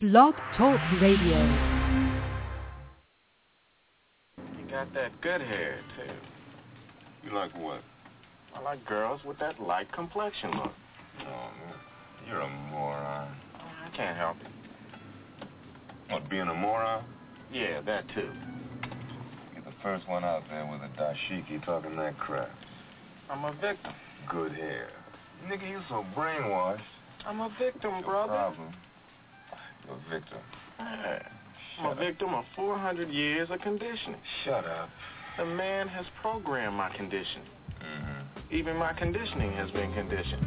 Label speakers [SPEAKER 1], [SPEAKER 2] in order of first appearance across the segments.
[SPEAKER 1] Blog Talk Radio.
[SPEAKER 2] You got that good hair, too.
[SPEAKER 3] You like what?
[SPEAKER 2] I like girls with that light complexion look.
[SPEAKER 3] Oh, man. You're a moron.
[SPEAKER 2] I can't help it.
[SPEAKER 3] What, being a moron?
[SPEAKER 2] Yeah, that too.
[SPEAKER 3] You're the first one out there with a dashiki talking that crap.
[SPEAKER 2] I'm a victim.
[SPEAKER 3] Good hair. Nigga, you so brainwashed.
[SPEAKER 2] I'm a victim,
[SPEAKER 3] Your
[SPEAKER 2] brother.
[SPEAKER 3] problem. You're a victim.
[SPEAKER 2] Yeah. I'm a
[SPEAKER 3] up.
[SPEAKER 2] victim of 400 years of conditioning.
[SPEAKER 3] Shut up.
[SPEAKER 2] The man has programmed my conditioning.
[SPEAKER 3] Mm-hmm.
[SPEAKER 2] Even my conditioning has been conditioned.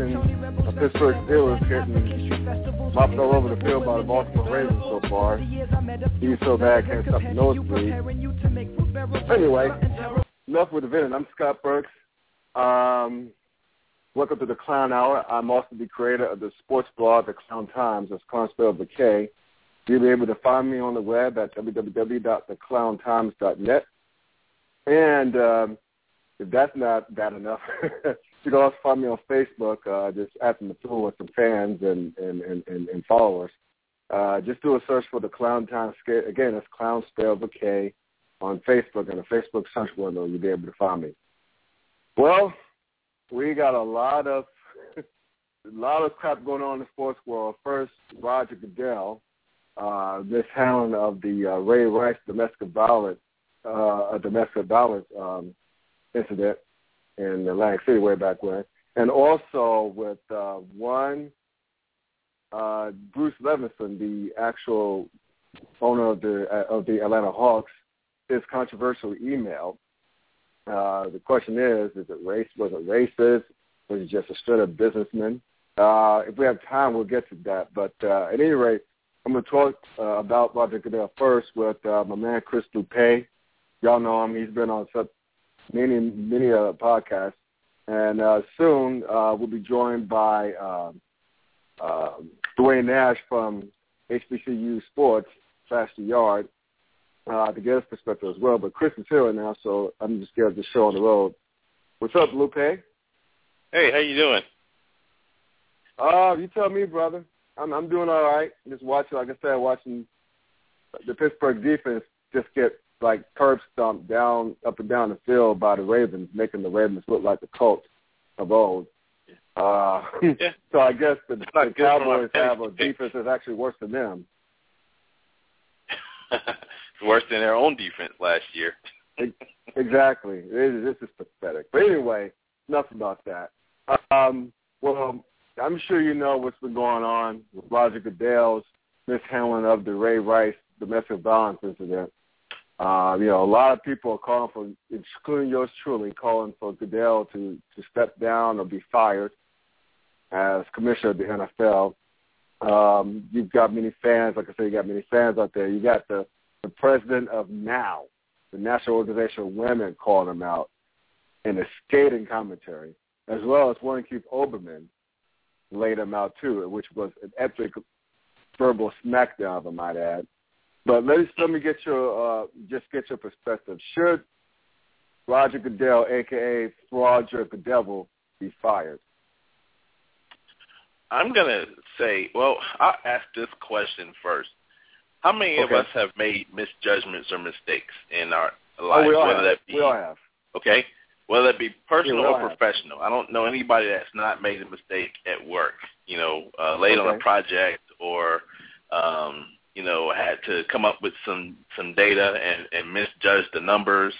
[SPEAKER 4] Watching the Pittsburgh Steelers getting mopped all over the field by the Baltimore Ravens so far. He's so bad, can't stop the nosebleed. Anyway, enough with the villain. I'm Scott Burks. Um, welcome to the Clown Hour. I'm also the creator of the sports blog, The Clown Times. That's Clown spelled with a K. You'll be able to find me on the web at www.theclowntimes.net. And um, if that's not bad enough, you can also find me on Facebook, uh, just asking the tool with some fans and, and, and, and, followers. Uh, just do a search for the Clown Town Sca- Again, that's Clown spelled with K on Facebook. In the Facebook search window, you'll be able to find me. Well, we got a lot of a lot of crap going on in the sports world. First, Roger Goodell, uh, mishandling of the uh, Ray Rice domestic violence, uh, domestic violence um, incident in Atlantic City way back when, and also with uh, one uh, Bruce Levenson, the actual owner of the uh, of the Atlanta Hawks, his controversial email. Uh, the question is: Is it race? Was it racist? Was he just a straight up businessman? Uh, if we have time, we'll get to that. But uh, at any rate, I'm going to talk uh, about Roger Goodell first with uh, my man Chris Loupe. Y'all know him; he's been on such many, many uh, podcasts. And uh, soon uh, we'll be joined by um, uh, Duane Nash from HBCU Sports, the Yard, uh, to get his perspective as well. But Chris is here right now, so I'm just getting the show on the road. What's up, Loupe?
[SPEAKER 5] Hey, how you doing?
[SPEAKER 4] Uh, you tell me, brother. I'm I'm doing all right. Just watching, like I said, watching the Pittsburgh defense just get like curb stomped down up and down the field by the Ravens, making the Ravens look like the Colts of old. Uh,
[SPEAKER 5] Yeah.
[SPEAKER 4] so I guess the, the
[SPEAKER 5] good for my
[SPEAKER 4] Cowboys have a defense that's actually worse than them.
[SPEAKER 5] it's worse than their own defense last year.
[SPEAKER 4] Exactly. It is, this is pathetic. But anyway, enough about that. Um, well, I'm sure you know what's been going on with Roger Goodell's mishandling of the Ray Rice domestic violence incident. Uh, you know, a lot of people are calling for, including yours truly, calling for Goodell to, to step down or be fired as commissioner of the NFL. Um, you've got many fans, like I said, you got many fans out there. You got the, the president of NOW, the National Organization of Women, calling him out in a skating commentary, as well as Warren Keith Olbermann laid him out too, which was an epic verbal smackdown, I might add. But let me let me get your uh, just get your perspective. Should Roger Goodell, aka Roger Goodell, be fired?
[SPEAKER 5] I'm gonna say, well, I'll ask this question first. How many of us have made misjudgments or mistakes in our
[SPEAKER 4] Oh,
[SPEAKER 5] lives,
[SPEAKER 4] we all
[SPEAKER 5] whether
[SPEAKER 4] have.
[SPEAKER 5] that be
[SPEAKER 4] We all have.
[SPEAKER 5] okay, whether that be personal
[SPEAKER 4] Yeah,
[SPEAKER 5] or
[SPEAKER 4] have.
[SPEAKER 5] professional? I don't know anybody that's not made a mistake at work. You know, uh, late on a project or um, you know had to come up with some some data and, and misjudge the numbers.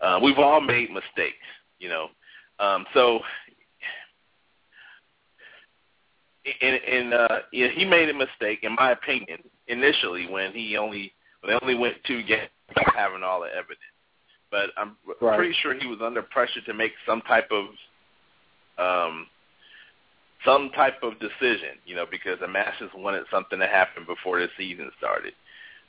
[SPEAKER 5] Uh, we've all made mistakes. You know, um, so in, in uh, yeah, he made a mistake, in my opinion, initially when he only when they only went two games without having all the evidence. But I'm
[SPEAKER 4] Right.
[SPEAKER 5] pretty sure he was under pressure to make some type of um, some type of decision, you know, because the Masters wanted something to happen before the season started.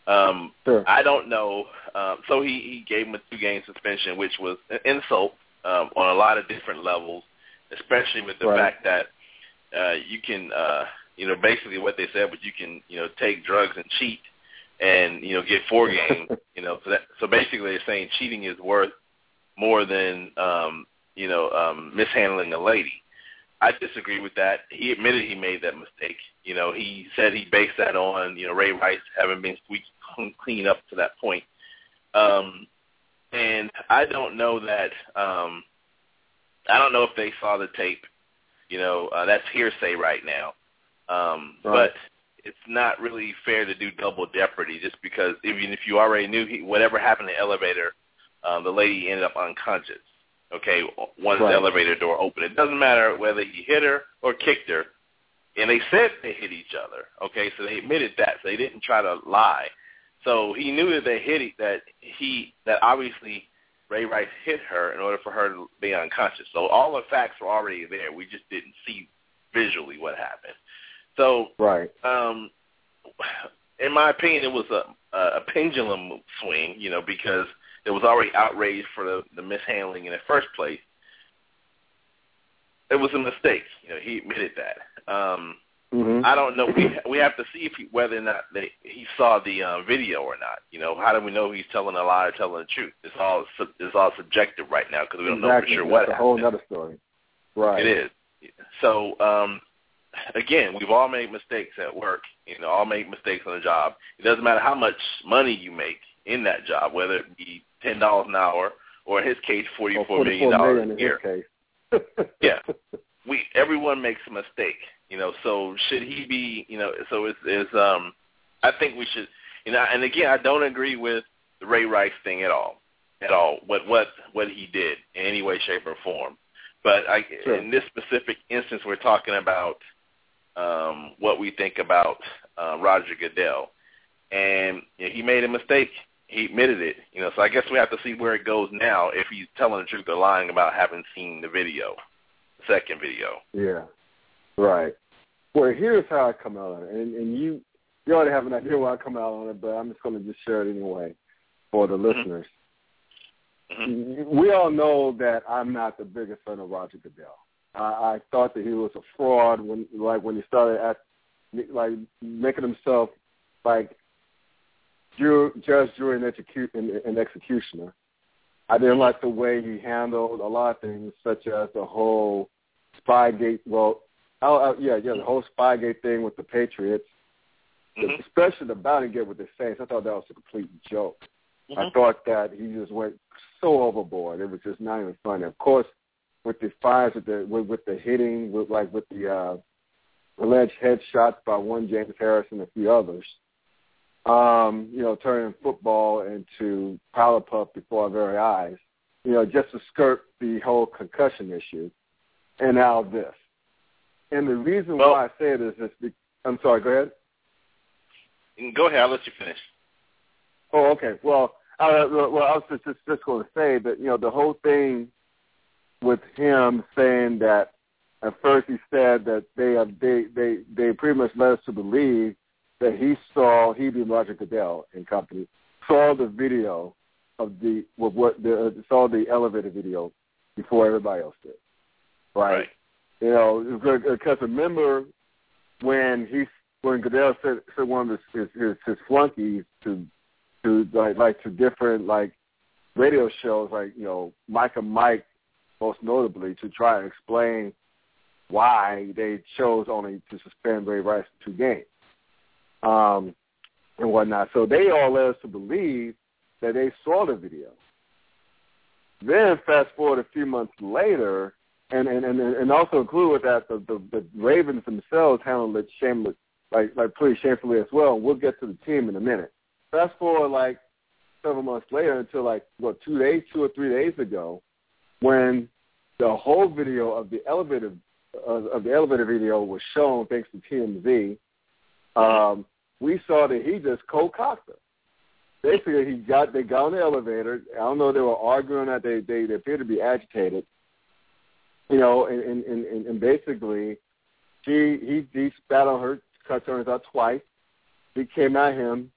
[SPEAKER 5] Um,
[SPEAKER 4] Sure.
[SPEAKER 5] I don't know. Um, so he, he gave him a two-game suspension, which was an insult um, on a lot of different levels, especially with the
[SPEAKER 4] Right.
[SPEAKER 5] fact that uh, you can, uh, you know, basically what they said was you can, you know, take drugs and cheat and, you know, get four games, you know. So, that, so basically they're saying cheating is worth more than, um, you know, um, mishandling a lady. I disagree with that. He admitted he made that mistake. You know, he said he based that on, you know, Ray Rice having been squeaky clean up to that point. Um, and I don't know that. Um, I don't know if they saw the tape. You know, uh, that's hearsay right now. Um,
[SPEAKER 4] Right.
[SPEAKER 5] But it's not really fair to do double jeopardy just because even if you already knew he, whatever happened in the elevator, um, the lady ended up unconscious. Okay, once
[SPEAKER 4] Right.
[SPEAKER 5] the elevator door opened, it doesn't matter whether he hit her or kicked her. And they said they hit each other. Okay, so they admitted that. So they didn't try to lie. So he knew that they hit it, that he that obviously Ray Rice hit her in order for her to be unconscious. So all the facts were already there. We just didn't see visually what happened. So
[SPEAKER 4] Right.
[SPEAKER 5] um, in my opinion, it was a, a pendulum swing, you know, because there was already outrage for the, the mishandling in the first place. It was a mistake, you know. He admitted that. Um,
[SPEAKER 4] hmm
[SPEAKER 5] I don't know. We we have to see if he, whether or not they, he saw the uh, video or not. You know, how do we know he's telling a lie or telling the truth? It's all it's all subjective right now because we don't
[SPEAKER 4] exactly.
[SPEAKER 5] know for sure what
[SPEAKER 4] That's a whole other story. Right.
[SPEAKER 5] It is. So, um, again, we've all made mistakes at work. You know, all make mistakes on the job. It doesn't matter how much money you make in that job, whether it be ten dollars an hour or in his case, forty
[SPEAKER 4] Or
[SPEAKER 5] four million
[SPEAKER 4] 44
[SPEAKER 5] dollars a year. Yeah. We everyone makes a mistake. You know, so should he be? You know, so it's, it's um, I think we should. You know, and again, I don't agree with the Ray Rice thing at all, at all. What what what he did in any way, shape, or form. But I,
[SPEAKER 4] Sure.
[SPEAKER 5] in this specific instance, we're talking about um, what we think about uh, Roger Goodell, and you know, he made a mistake. He admitted it. You know, so I guess we have to see where it goes now. If he's telling the truth or lying about having seen the video, the second video.
[SPEAKER 4] Yeah. Right. Well, here's how I come out on it, and, and you you already have an idea why I come out on it, but I'm just going to just share it anyway for the listeners.
[SPEAKER 5] Mhm.
[SPEAKER 4] We all know that I'm not the biggest fan of Roger Goodell. I, I thought that he was a fraud when, like, when he started at, like, making himself like ju- judge, jury, and, execu- and, and executioner. I didn't like the way he handled a lot of things, such as the whole Spygate. Well, oh, uh, yeah, yeah, the whole Spygate thing with the Patriots,
[SPEAKER 5] Mhm.
[SPEAKER 4] especially the bounty gate with the Saints. I thought that was a complete joke. I
[SPEAKER 5] Mhm.
[SPEAKER 4] thought that he just went so overboard. It was just not even funny. Of course, with the fires, with the with, with the hitting, with like with the uh, alleged headshots by one James Harris and a few others. Um, you know, turning football into powder puff before our very eyes. You know, just to skirt the whole concussion issue, and now this. And the reason
[SPEAKER 5] Well-
[SPEAKER 4] why I say it is this. be- I'm sorry. Go ahead.
[SPEAKER 5] Go ahead. I'll let you finish.
[SPEAKER 4] Oh, okay. Well, I, well, I was just, just just going to say that you know the whole thing with him saying that at first he said that they have they they they pretty much led us to believe that he saw he being Roger Goodell and company saw the video of the with what the uh, saw the elevator video before everybody else did, right?
[SPEAKER 5] Right.
[SPEAKER 4] You know, because uh, remember when he when Goodell said, said one of his, his his flunkies to to like like to different like radio shows like you know Mike and Mike most notably to try and explain why they chose only to suspend Ray Rice two games um, and whatnot. So they all led us to believe that they saw the video. Then fast forward a few months later, and and and, and also include with that the, the the Ravens themselves handled it shameless, like like pretty shamefully as well. We'll get to the team in a minute. Fast forward like several months later until like what two days, two or three days ago, when the whole video of the elevator uh, of the elevator video was shown thanks to TMZ. Um, we saw that he just co-cocked her. Basically, he got they got on the elevator. I don't know. They were arguing that they they, they appeared to be agitated. You know, and and, and, and basically, she he he spat on her, cut her out twice. He came at him,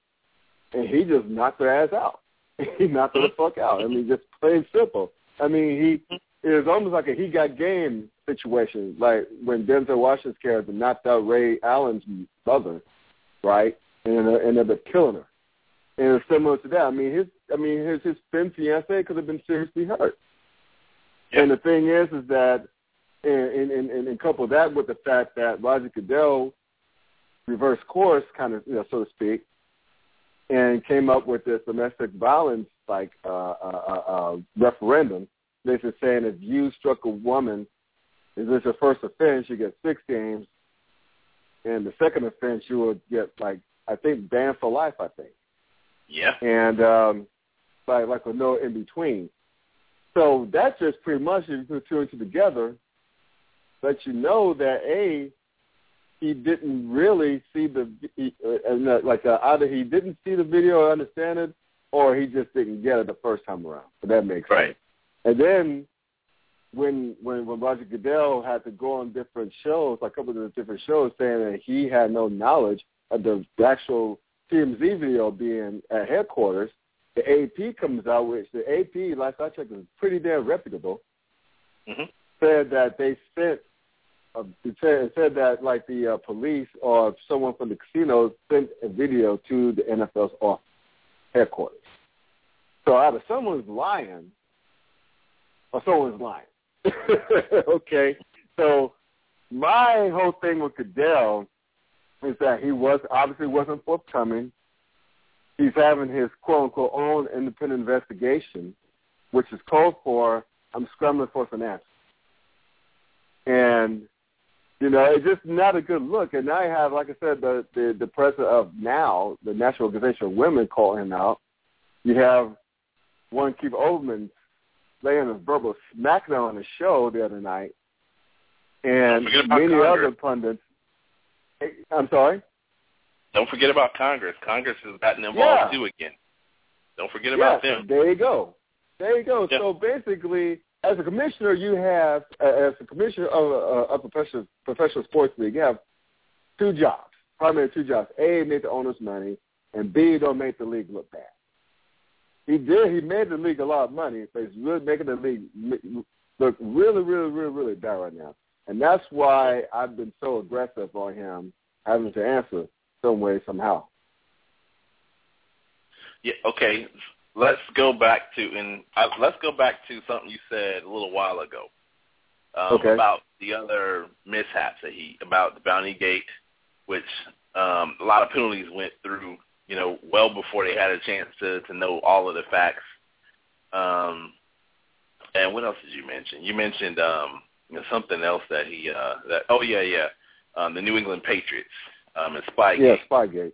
[SPEAKER 4] and he just knocked her ass out. he knocked her the fuck out. I mean, just plain simple. I mean, he it was almost like a he got game situation, like when Denzel Washington's character knocked out Ray Allen's mother, right, and uh, ended up killing her. And it's similar to that. I mean, his I mean his his then fiance could have been seriously hurt.
[SPEAKER 5] Yeah.
[SPEAKER 4] And the thing is, is that and and and, and couple that with the fact that Roger Goodell reversed course, kind of you know, so to speak, and came up with this domestic violence like uh, uh, uh, uh, referendum, basically saying if you struck a woman, is this your first offense, you get six games, and the second offense you would get like I think banned for life. I think
[SPEAKER 5] Yeah.
[SPEAKER 4] and um, like like with no in between. So that's just pretty much if you put two and two together, let you know that a he didn't really see the he, uh, like uh, either he didn't see the video or understand it, or he just didn't get it the first time around. So that makes
[SPEAKER 5] Right.
[SPEAKER 4] sense. And then when when when Roger Goodell had to go on different shows, like a couple of the different shows, saying that he had no knowledge of the, actual TMZ video being at headquarters, the AP comes out, which the AP, last I checked, is pretty damn reputable,
[SPEAKER 5] hmm
[SPEAKER 4] said that they sent, uh, said, said that like the uh, police or someone from the casino sent a video to the NFL's office headquarters. So either someone's lying or someone's lying. okay, so my whole thing with Goodell is that he was obviously wasn't forthcoming. He's having his quote unquote own independent investigation, which is called for I'm scrambling for some answers. And you know, it's just not a good look. And now you have, like I said, the the, the president of now, the National Organization of Women, call him out. You have one Keith Olbermann laying a verbal smackdown on the show the other night, and
[SPEAKER 5] about
[SPEAKER 4] many
[SPEAKER 5] Congress.
[SPEAKER 4] other pundits. I'm sorry.
[SPEAKER 5] Don't forget about Congress. Congress has gotten involved
[SPEAKER 4] Yeah.
[SPEAKER 5] too again. Don't forget about
[SPEAKER 4] yes,
[SPEAKER 5] them.
[SPEAKER 4] There you go. There you go.
[SPEAKER 5] Yeah.
[SPEAKER 4] So basically, as a commissioner, you have, uh, as a commissioner of a, a professional professional sports league, you have two jobs, primarily two jobs. A, make the owners money, and B, don't make the league look bad. He did. He made the league a lot of money, but he's really making the league look really, really, really, really bad right now. And that's why I've been so aggressive on him having to answer some way, somehow.
[SPEAKER 5] Yeah. Okay. Let's go back to and uh, let's go back to something you said a little while ago um,
[SPEAKER 4] Okay.
[SPEAKER 5] about the other mishaps that he about the Bounty Gate, which um, a lot of penalties went through. You know, well before they had a chance to to know all of the facts. Um, and what else did you mention? You mentioned um, you know, something else that he uh, that oh yeah yeah um, the New England Patriots um, and Spygate.
[SPEAKER 4] Yeah, Spygate.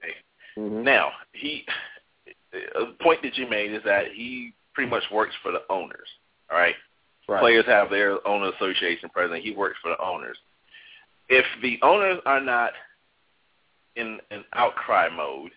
[SPEAKER 4] hmm
[SPEAKER 5] Now, he a point that you made is that he pretty much works for the owners. All right,
[SPEAKER 4] Right.
[SPEAKER 5] players have their own association president. He works for the owners. If the owners are not in an outcry mode,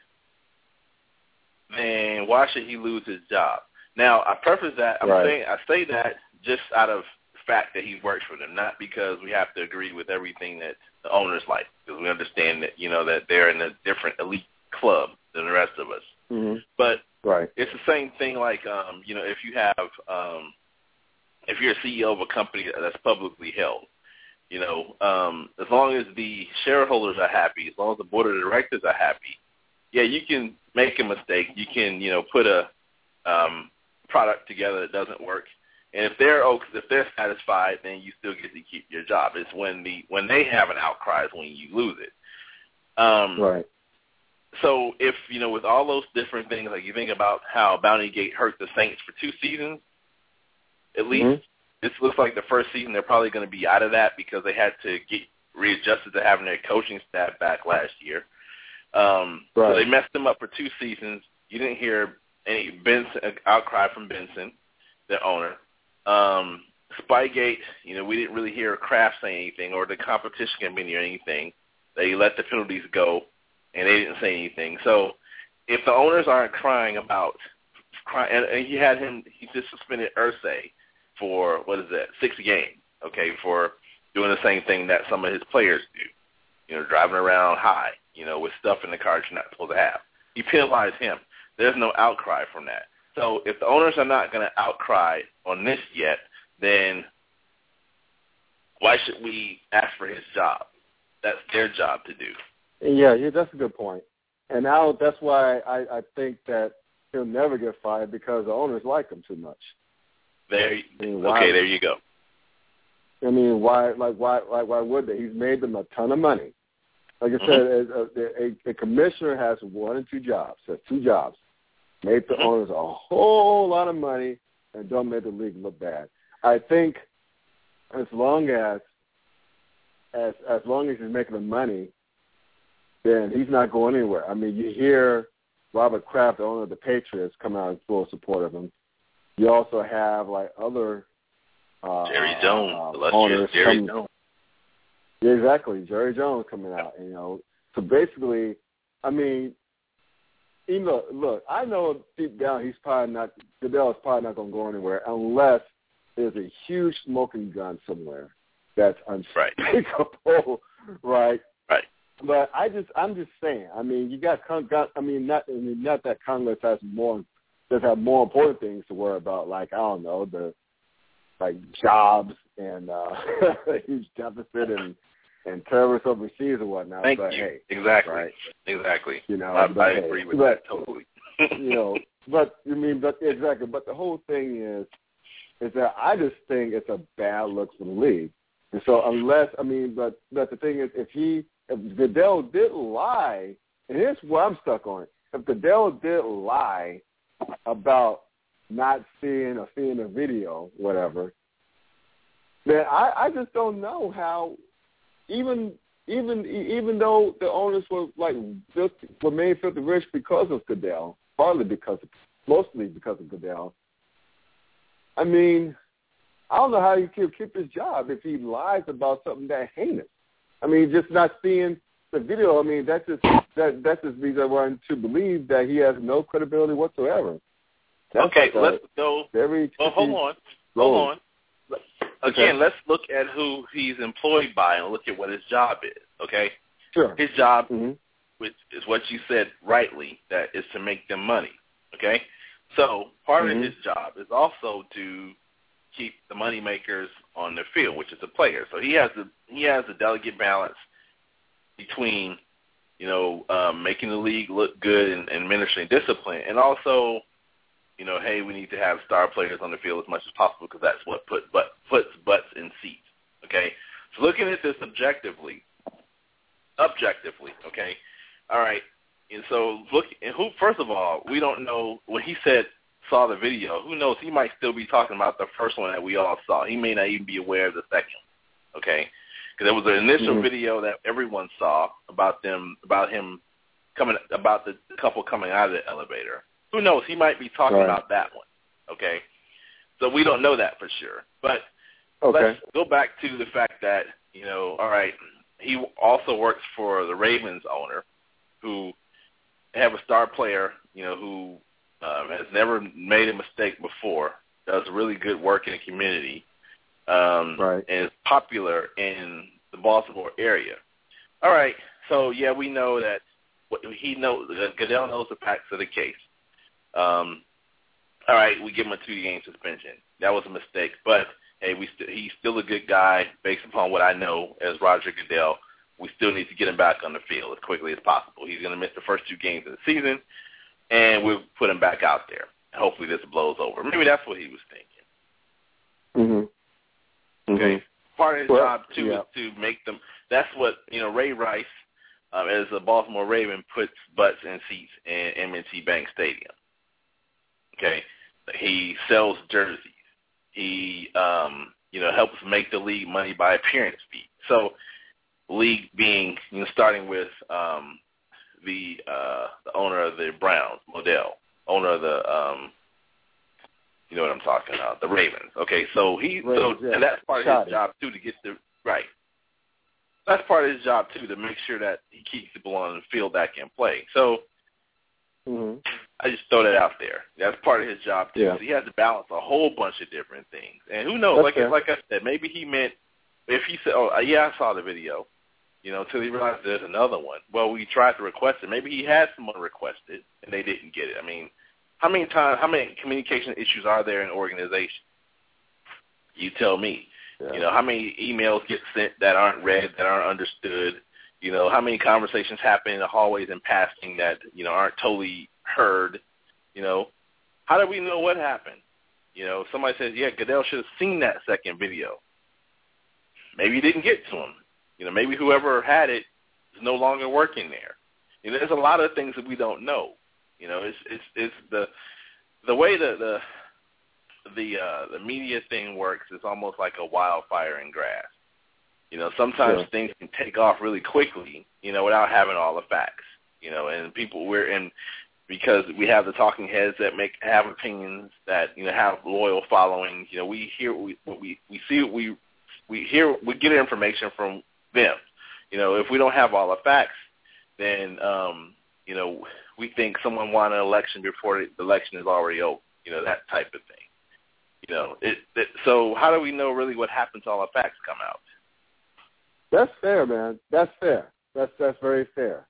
[SPEAKER 5] then why should he lose his job? Now, I preface that I'm
[SPEAKER 4] Right.
[SPEAKER 5] saying I say that just out of fact that he works for them, not because we have to agree with everything that the owners like, because we understand that you know that they're in a different elite club than the rest of us.
[SPEAKER 4] hmm
[SPEAKER 5] But
[SPEAKER 4] Right.
[SPEAKER 5] it's the same thing like um, you know, if you have um if you're a CEO of a company that's publicly held, you know, um, as long as the shareholders are happy, as long as the board of directors are happy, yeah, you can make a mistake. You can, you know, put a um product together that doesn't work. And if they're okay, if they're satisfied, then you still get to keep your job. It's when the when they have an outcry is when you lose it. Um,
[SPEAKER 4] Right.
[SPEAKER 5] so if you know, with all those different things, like you think about how Bounty Gate hurt the Saints for two seasons, at least
[SPEAKER 4] Mhm.
[SPEAKER 5] this looks like the first season they're probably going to be out of that because they had to get readjusted to having their coaching staff back last year. Um, So they messed them up for two seasons. You didn't hear any Benson outcry from Benson, their owner. Um, Spygate, you know, we didn't really hear Kraft say anything or the competition committee or anything. They let the penalties go, and they didn't say anything. So if the owners aren't crying about, crying, and, and he had him, he just suspended Irsay for what is that, six games, okay, for doing the same thing that some of his players do, you know, driving around high, you know, with stuff in the car you're not supposed to have. He penalized him. There's no outcry from that. So if the owners are not going to outcry on this yet, then why should we ask for his job? That's their job to do.
[SPEAKER 4] Yeah, yeah, that's a good point. And now that's why I, I think that he'll never get fired because the owners like him too much.
[SPEAKER 5] There,
[SPEAKER 4] I mean, why-
[SPEAKER 5] okay, there you go.
[SPEAKER 4] I mean, why, like, why, like, why would they? He's made them a ton of money. Like I
[SPEAKER 5] Mhm.
[SPEAKER 4] said, a, a, a commissioner has one and two jobs. Has two jobs. Made the
[SPEAKER 5] Mhm.
[SPEAKER 4] owners a whole lot of money and don't make the league look bad. I think as long as as as long as he's making the money, then he's not going anywhere. I mean, you hear Robert Kraft, the owner of the Patriots, come out in full support of him. You also have like other uh,
[SPEAKER 5] Jerry Jones,
[SPEAKER 4] uh, owners
[SPEAKER 5] Jerry
[SPEAKER 4] come-
[SPEAKER 5] Jones.
[SPEAKER 4] Yeah, exactly. Jerry Jones coming out, you know. So basically, I mean, even though, look, I know deep down he's probably not Goodell is probably not going to go anywhere unless there's a huge smoking gun somewhere that's
[SPEAKER 5] Right.
[SPEAKER 4] right?
[SPEAKER 5] Right.
[SPEAKER 4] But I just, I'm just saying. I mean, you got, Con- got I mean, not, I mean, not that Congress has more, does have more important things to worry about, like I don't know, the like jobs and uh a huge deficit and and terrorists overseas and whatnot.
[SPEAKER 5] Thank
[SPEAKER 4] but
[SPEAKER 5] you.
[SPEAKER 4] hey,
[SPEAKER 5] exactly.
[SPEAKER 4] right.
[SPEAKER 5] Exactly.
[SPEAKER 4] You know,
[SPEAKER 5] I,
[SPEAKER 4] but
[SPEAKER 5] I
[SPEAKER 4] hey,
[SPEAKER 5] agree with
[SPEAKER 4] but-
[SPEAKER 5] that totally.
[SPEAKER 4] you know, but I mean, but exactly. But the whole thing is, is that I just think it's a bad look for the league. And so unless I mean, but but the thing is, if he if Goodell did lie, and here's where I'm stuck on it. If Goodell did lie about not seeing or seeing a video, whatever, then I I just don't know how even even even though the owners were like filthy, were made filthy rich because of Goodell, partly because of, mostly because of Goodell. I mean, I don't know how he can keep his job if he lies about something that heinous. I mean, just not seeing the video. I mean, that's just that that's just leads everyone to believe that he has no credibility whatsoever. That's
[SPEAKER 5] okay,
[SPEAKER 4] like
[SPEAKER 5] let's go.
[SPEAKER 4] very.
[SPEAKER 5] Well, hold on.
[SPEAKER 4] role.
[SPEAKER 5] Hold on. Again, let's look at who he's employed by and look at what his job is. Okay,
[SPEAKER 4] Sure.
[SPEAKER 5] his job,
[SPEAKER 4] hmm
[SPEAKER 5] which is what you said rightly, that is to make them money. Okay, so part
[SPEAKER 4] Mhm.
[SPEAKER 5] of his job is also to keep the money makers on the field, which is the player. So he has the he has a delicate balance between you know um, making the league look good and, and administering discipline, and also you know, hey, we need to have star players on the field as much as possible because that's what put but puts butts in seats. Okay, so looking at this objectively, objectively, okay, all right, and so look, and who first of all, we don't know when he said saw the video. Who knows? He might still be talking about the first one that we all saw. He may not even be aware of the second. Okay, because there was an initial
[SPEAKER 4] Mhm.
[SPEAKER 5] video that everyone saw about them about him coming about the couple coming out of the elevator. Who knows? He might be talking
[SPEAKER 4] Right.
[SPEAKER 5] about that one. Okay, so we don't know that for sure. But
[SPEAKER 4] Okay.
[SPEAKER 5] let's go back to the fact that you know, all right, he also works for the Ravens owner, who have a star player, you know, who um, has never made a mistake before, does really good work in the community, um,
[SPEAKER 4] Right.
[SPEAKER 5] and is popular in the Baltimore area. All right, so yeah, we know that he knows. Goodell knows the facts of the case. Um, all right, we give him a two-game suspension. That was a mistake, but hey, we st- he's still a good guy based upon what I know as Roger Goodell. We still need to get him back on the field as quickly as possible. He's going to miss the first two games of the season, and we'll put him back out there. Hopefully, this blows over. Maybe that's what he was thinking.
[SPEAKER 4] Mm-hmm.
[SPEAKER 5] Okay. Part of his
[SPEAKER 4] Well,
[SPEAKER 5] job too
[SPEAKER 4] yeah.
[SPEAKER 5] is to make them. That's what you know. Ray Rice, um, as a Baltimore Raven, puts butts in seats in M&T Bank Stadium. Okay, he sells jerseys. He, um, you know, helps make the league money by appearance fee. So, league being, you know, starting with um, the uh, the owner of the Browns, Modell, owner of the um, You know what I'm talking about? The Ravens. Okay, so he
[SPEAKER 4] Ravens,
[SPEAKER 5] so
[SPEAKER 4] yeah.
[SPEAKER 5] and that's part of
[SPEAKER 4] Shoddy.
[SPEAKER 5] his job too to get the right. That's part of his job too to make sure that he keeps people on the field that can play. So
[SPEAKER 4] hmm
[SPEAKER 5] I just throw that out there. That's part of his job too.
[SPEAKER 4] Yeah.
[SPEAKER 5] So he has to balance a whole bunch of different things. And who knows?
[SPEAKER 4] That's
[SPEAKER 5] like
[SPEAKER 4] fair.
[SPEAKER 5] like I said, maybe he meant if he said, "Oh, uh, yeah, I saw the video," you know, until he realized there's another one. Well, we tried to request it. Maybe he had someone request it and they didn't get it. I mean, how many times, how many communication issues are there in an organization? You tell me.
[SPEAKER 4] Yeah.
[SPEAKER 5] You know, how many emails get sent that aren't read, that aren't understood? You know, how many conversations happen in the hallways and passing that, you know, aren't totally heard? You know, how do we know what happened? You know, somebody says, yeah, Goodell should have seen that second video. Maybe it didn't get to him. You know, maybe whoever had it is no longer working there. You know, there's a lot of things that we don't know. You know, it's it's it's the the way the the the uh the media thing works is almost like a wildfire in grass. You know, sometimes
[SPEAKER 4] Sure.
[SPEAKER 5] things can take off really quickly, you know, without having all the facts. You know, and people we're in because we have the talking heads that make have opinions that you know have loyal followings. You know, we hear we we we see we we hear we get information from them. You know, if we don't have all the facts, then um, you know we think someone won an election before the election is already over. You know, that type of thing. You know, it, it so how do we know really what happens? All the facts come out.
[SPEAKER 4] That's fair, man. That's fair. That's that's very fair.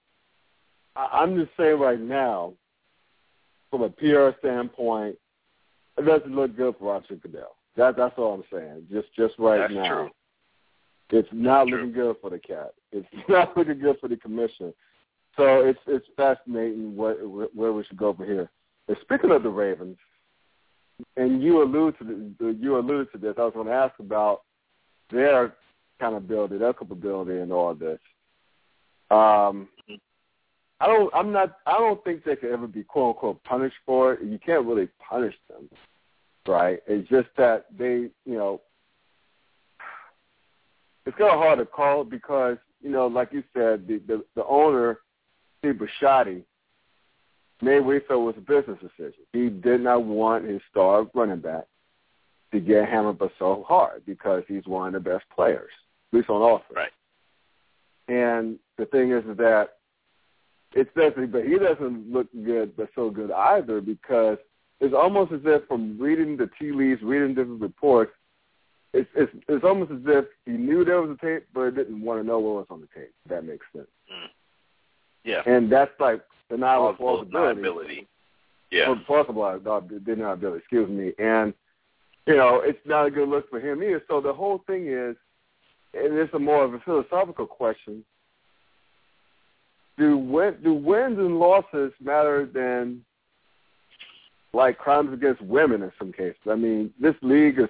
[SPEAKER 4] I, I'm just saying right now, from a PR standpoint, it doesn't look good for Roger Goodell. That that's all I'm saying. Just just right
[SPEAKER 5] That's
[SPEAKER 4] now.
[SPEAKER 5] true.
[SPEAKER 4] It's not
[SPEAKER 5] True.
[SPEAKER 4] looking good for the cat. It's not looking good for the commission. So it's it's fascinating what where we should go from here. And speaking of the Ravens, and you allude to the, you allude to this. I was going to ask about their kind of ability, their capability, and all this. Um, I don't. I'm not. I don't think they could ever be quote unquote punished for it. You can't really punish them, right? It's just that they, you know, it's kind of hard to call because you know, like you said, the the, the owner, Steve Bisciotti, made what he felt was a business decision. He did not want his star running back to get hammered but so hard because he's one of the best players, at least on offense.
[SPEAKER 5] Right.
[SPEAKER 4] And the thing is that it's definitely, but he doesn't look good, but so good either because it's almost as if from reading the tea leaves, reading different reports, it's it's it's almost as if he knew there was a tape, but didn't want to know what was on the tape. If that makes sense. Mm.
[SPEAKER 5] Yeah.
[SPEAKER 4] And that's like denial of
[SPEAKER 5] Plausible
[SPEAKER 4] plausibility.
[SPEAKER 5] Yeah.
[SPEAKER 4] Plausible deniability. Excuse me. And you know, it's not a good look for him either. So the whole thing is, and it's a more of a philosophical question. Do win, do wins and losses matter than like crimes against women in some cases? I mean, this league is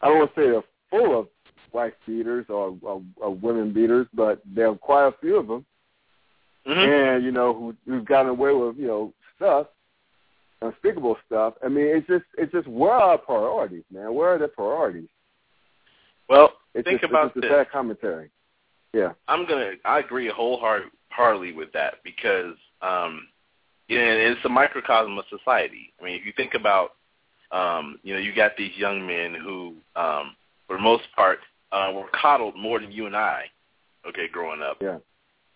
[SPEAKER 4] I don't want to say they're full of wife beaters or, or, or women beaters, but there are quite a few of them,
[SPEAKER 5] Mhm.
[SPEAKER 4] and you know who who've gotten away with you know stuff, unspeakable stuff. I mean, it's just it's just where are our priorities, man? Where are the priorities?
[SPEAKER 5] Well,
[SPEAKER 4] It's
[SPEAKER 5] think
[SPEAKER 4] just,
[SPEAKER 5] about
[SPEAKER 4] it's just
[SPEAKER 5] this.
[SPEAKER 4] sad commentary. Yeah.
[SPEAKER 5] I'm gonna. I agree wholeheartedly with that because, um, you know, it's a microcosm of society. I mean, if you think about, um, you know, you got these young men who, um, for the most part, uh, were coddled more than you and I. Okay, growing up.
[SPEAKER 4] Yeah.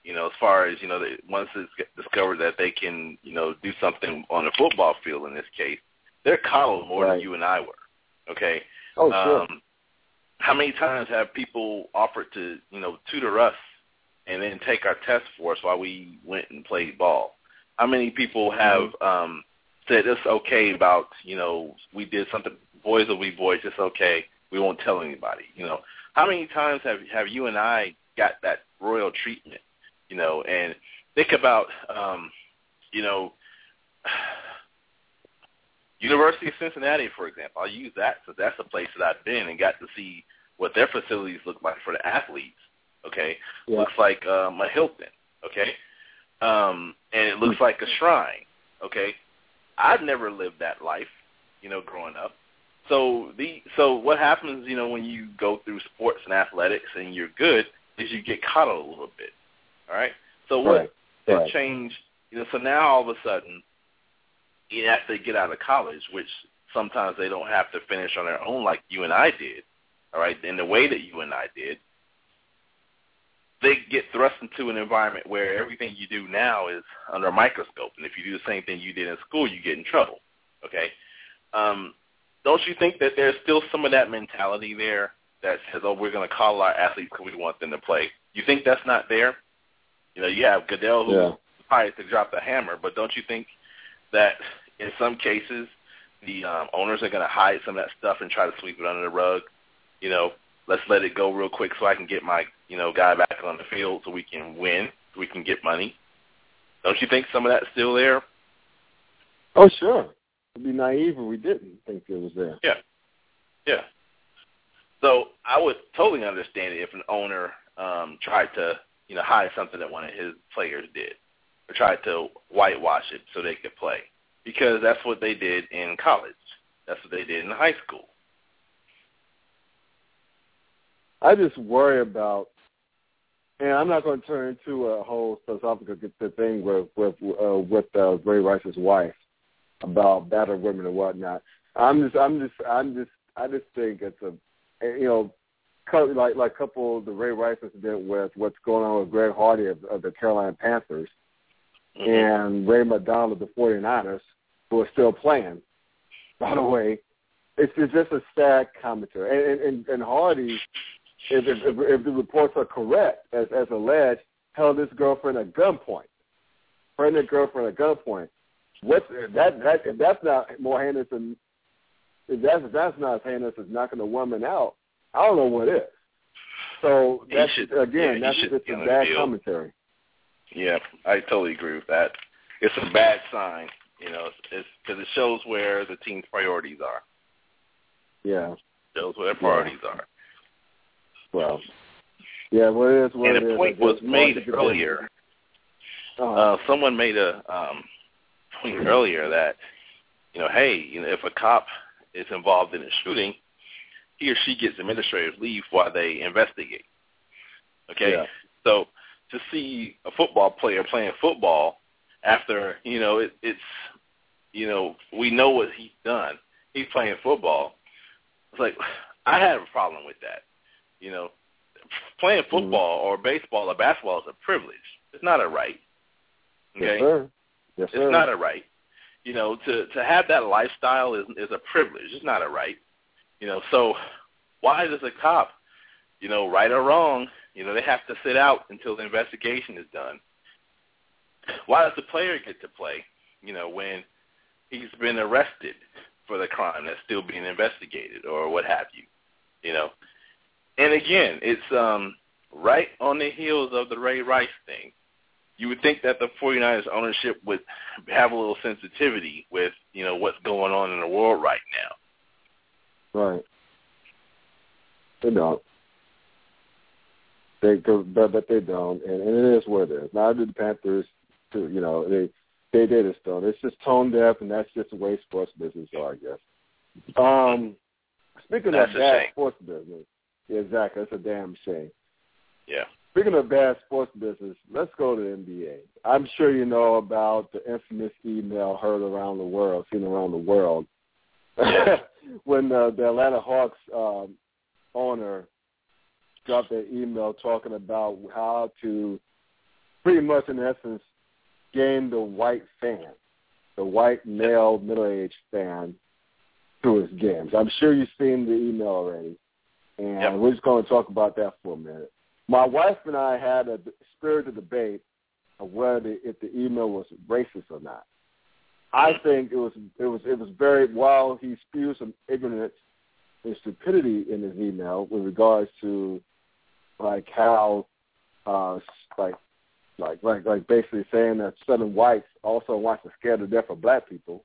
[SPEAKER 5] You know, as far as you know, they, once it's discovered that they can, you know, do something on the football field in this case, they're coddled more
[SPEAKER 4] Right.
[SPEAKER 5] than you and I were. Okay.
[SPEAKER 4] Oh, sure.
[SPEAKER 5] Um, how many times have people offered to, you know, tutor us and then take our test for us while we went and played ball? How many people have um, said it's okay about, you know, we did something, boys will be boys, it's okay, we won't tell anybody, you know? How many times have have you and I got that royal treatment, you know? And think about, um, you know, University of Cincinnati, for example. I'll use that because that's a place that I've been and got to see what their facilities look like for the athletes. Okay,
[SPEAKER 4] Yeah.
[SPEAKER 5] looks like um, a Hilton. Okay, um, and it looks like a shrine. Okay, I've never lived that life, you know, growing up. So the so what happens, you know, when you go through sports and athletics and you're good, is you get coddled a little bit. All right. So what
[SPEAKER 4] Right. Right.
[SPEAKER 5] changed? You know, so now all of a sudden, you have to get out of college, which sometimes they don't have to finish on their own like you and I did, all right, in the way that you and I did. They get thrust into an environment where everything you do now is under a microscope, and if you do the same thing you did in school, you get in trouble. Okay, um, don't you think that there's still some of that mentality there that says, "Oh, we're going to call our athletes because we want them to play"? You think that's not there? You know, you have Goodell who
[SPEAKER 4] Yeah.
[SPEAKER 5] hired to drop the hammer, but don't you think that in some cases the um, owners are going to hide some of that stuff and try to sweep it under the rug? You know, let's let it go real quick so I can get my you know guy back on the field so we can win, so we can get money. Don't you think some of that's still there?
[SPEAKER 4] Oh, sure. It'd be naive if we didn't think it was there.
[SPEAKER 5] Yeah. Yeah. So I would totally understand it if an owner um, tried to, you know, hide something that one of his players did, or tried to whitewash it so they could play, because that's what they did in college. That's what they did in high school.
[SPEAKER 4] I just worry about, and I'm not going to turn into a whole philosophical thing with with uh, with uh, Ray Rice's wife about battered women and whatnot. I'm just, I'm just, I'm just, I just think it's a, you know, like like couple the Ray Rice incident with what's going on with Greg Hardy of, of the Carolina Panthers
[SPEAKER 5] Mhm.
[SPEAKER 4] and Ray McDonald of the 49ers, who are still playing. By the way, it's, it's just a sad commentary. And, and, and Hardy, if, if, if, if the reports are correct, as, as alleged, held his girlfriend at gunpoint. Pregnant girlfriend at gunpoint. What's that? That if that's not more heinous than if that's if that's not as heinous as knocking a woman out, I don't know what is. So that's
[SPEAKER 5] should-
[SPEAKER 4] again,
[SPEAKER 5] yeah,
[SPEAKER 4] that's
[SPEAKER 5] should
[SPEAKER 4] just a bad
[SPEAKER 5] field.
[SPEAKER 4] commentary.
[SPEAKER 5] Yeah, I totally agree with that. It's a bad sign, you know, it's because it shows where the team's priorities are.
[SPEAKER 4] Yeah.
[SPEAKER 5] shows where their priorities are.
[SPEAKER 4] Well, yeah, well, it is what
[SPEAKER 5] and
[SPEAKER 4] it
[SPEAKER 5] a
[SPEAKER 4] is.
[SPEAKER 5] point
[SPEAKER 4] I
[SPEAKER 5] was made earlier.
[SPEAKER 4] Uh-huh.
[SPEAKER 5] Uh, someone made a um, point earlier that, you know, hey, you know, if a cop is involved in a shooting, he or she gets administrative leave while they investigate. Okay,
[SPEAKER 4] Yeah.
[SPEAKER 5] so to see a football player playing football after, you know, it, it's, you know, we know what he's done. He's playing football. It's like I have a problem with that. You know, playing
[SPEAKER 4] Mm-hmm.
[SPEAKER 5] football or baseball or basketball is a privilege. It's not a right. Okay,
[SPEAKER 4] Yes, sir. Yes, sir.
[SPEAKER 5] it's not a right. You know, to to have that lifestyle is is a privilege. It's not a right. You know, so why does a cop, you know, right or wrong, you know, they have to sit out until the investigation is done? Why does the player get to play? You know, when he's been arrested for the crime that's still being investigated or what have you. You know, and again, it's um right on the heels of the Ray Rice thing you would think that the 49ers ownership would have a little sensitivity with, you know, what's going on in the world right now.
[SPEAKER 4] Right. They don't. They but but they don't, and, and it is what it is. Now the Panthers, too, you know, they they they just don't. It's just tone deaf, and that's just the way sports business are, I guess. Um, speaking
[SPEAKER 5] That's
[SPEAKER 4] of
[SPEAKER 5] shame.
[SPEAKER 4] sports business, yeah, exactly, that's a damn shame.
[SPEAKER 5] Yeah.
[SPEAKER 4] Speaking of bad sports business, let's go to the NBA. I'm sure you know about the infamous email heard around the world, seen around the world, when uh, the Atlanta Hawks um, owner dropped an email talking about how to pretty much, in essence, gain the white fan, the white male middle-aged fan to his games. I'm sure you've seen the email already, and
[SPEAKER 5] Yep.
[SPEAKER 4] we're just going to talk about that for a minute. My wife and I had a spirited debate of whether if the email was racist or not. I think it was it was it was very while he spewed some ignorance and stupidity in his email with regards to like how uh like like like like basically saying that southern whites also want to scare to death of black people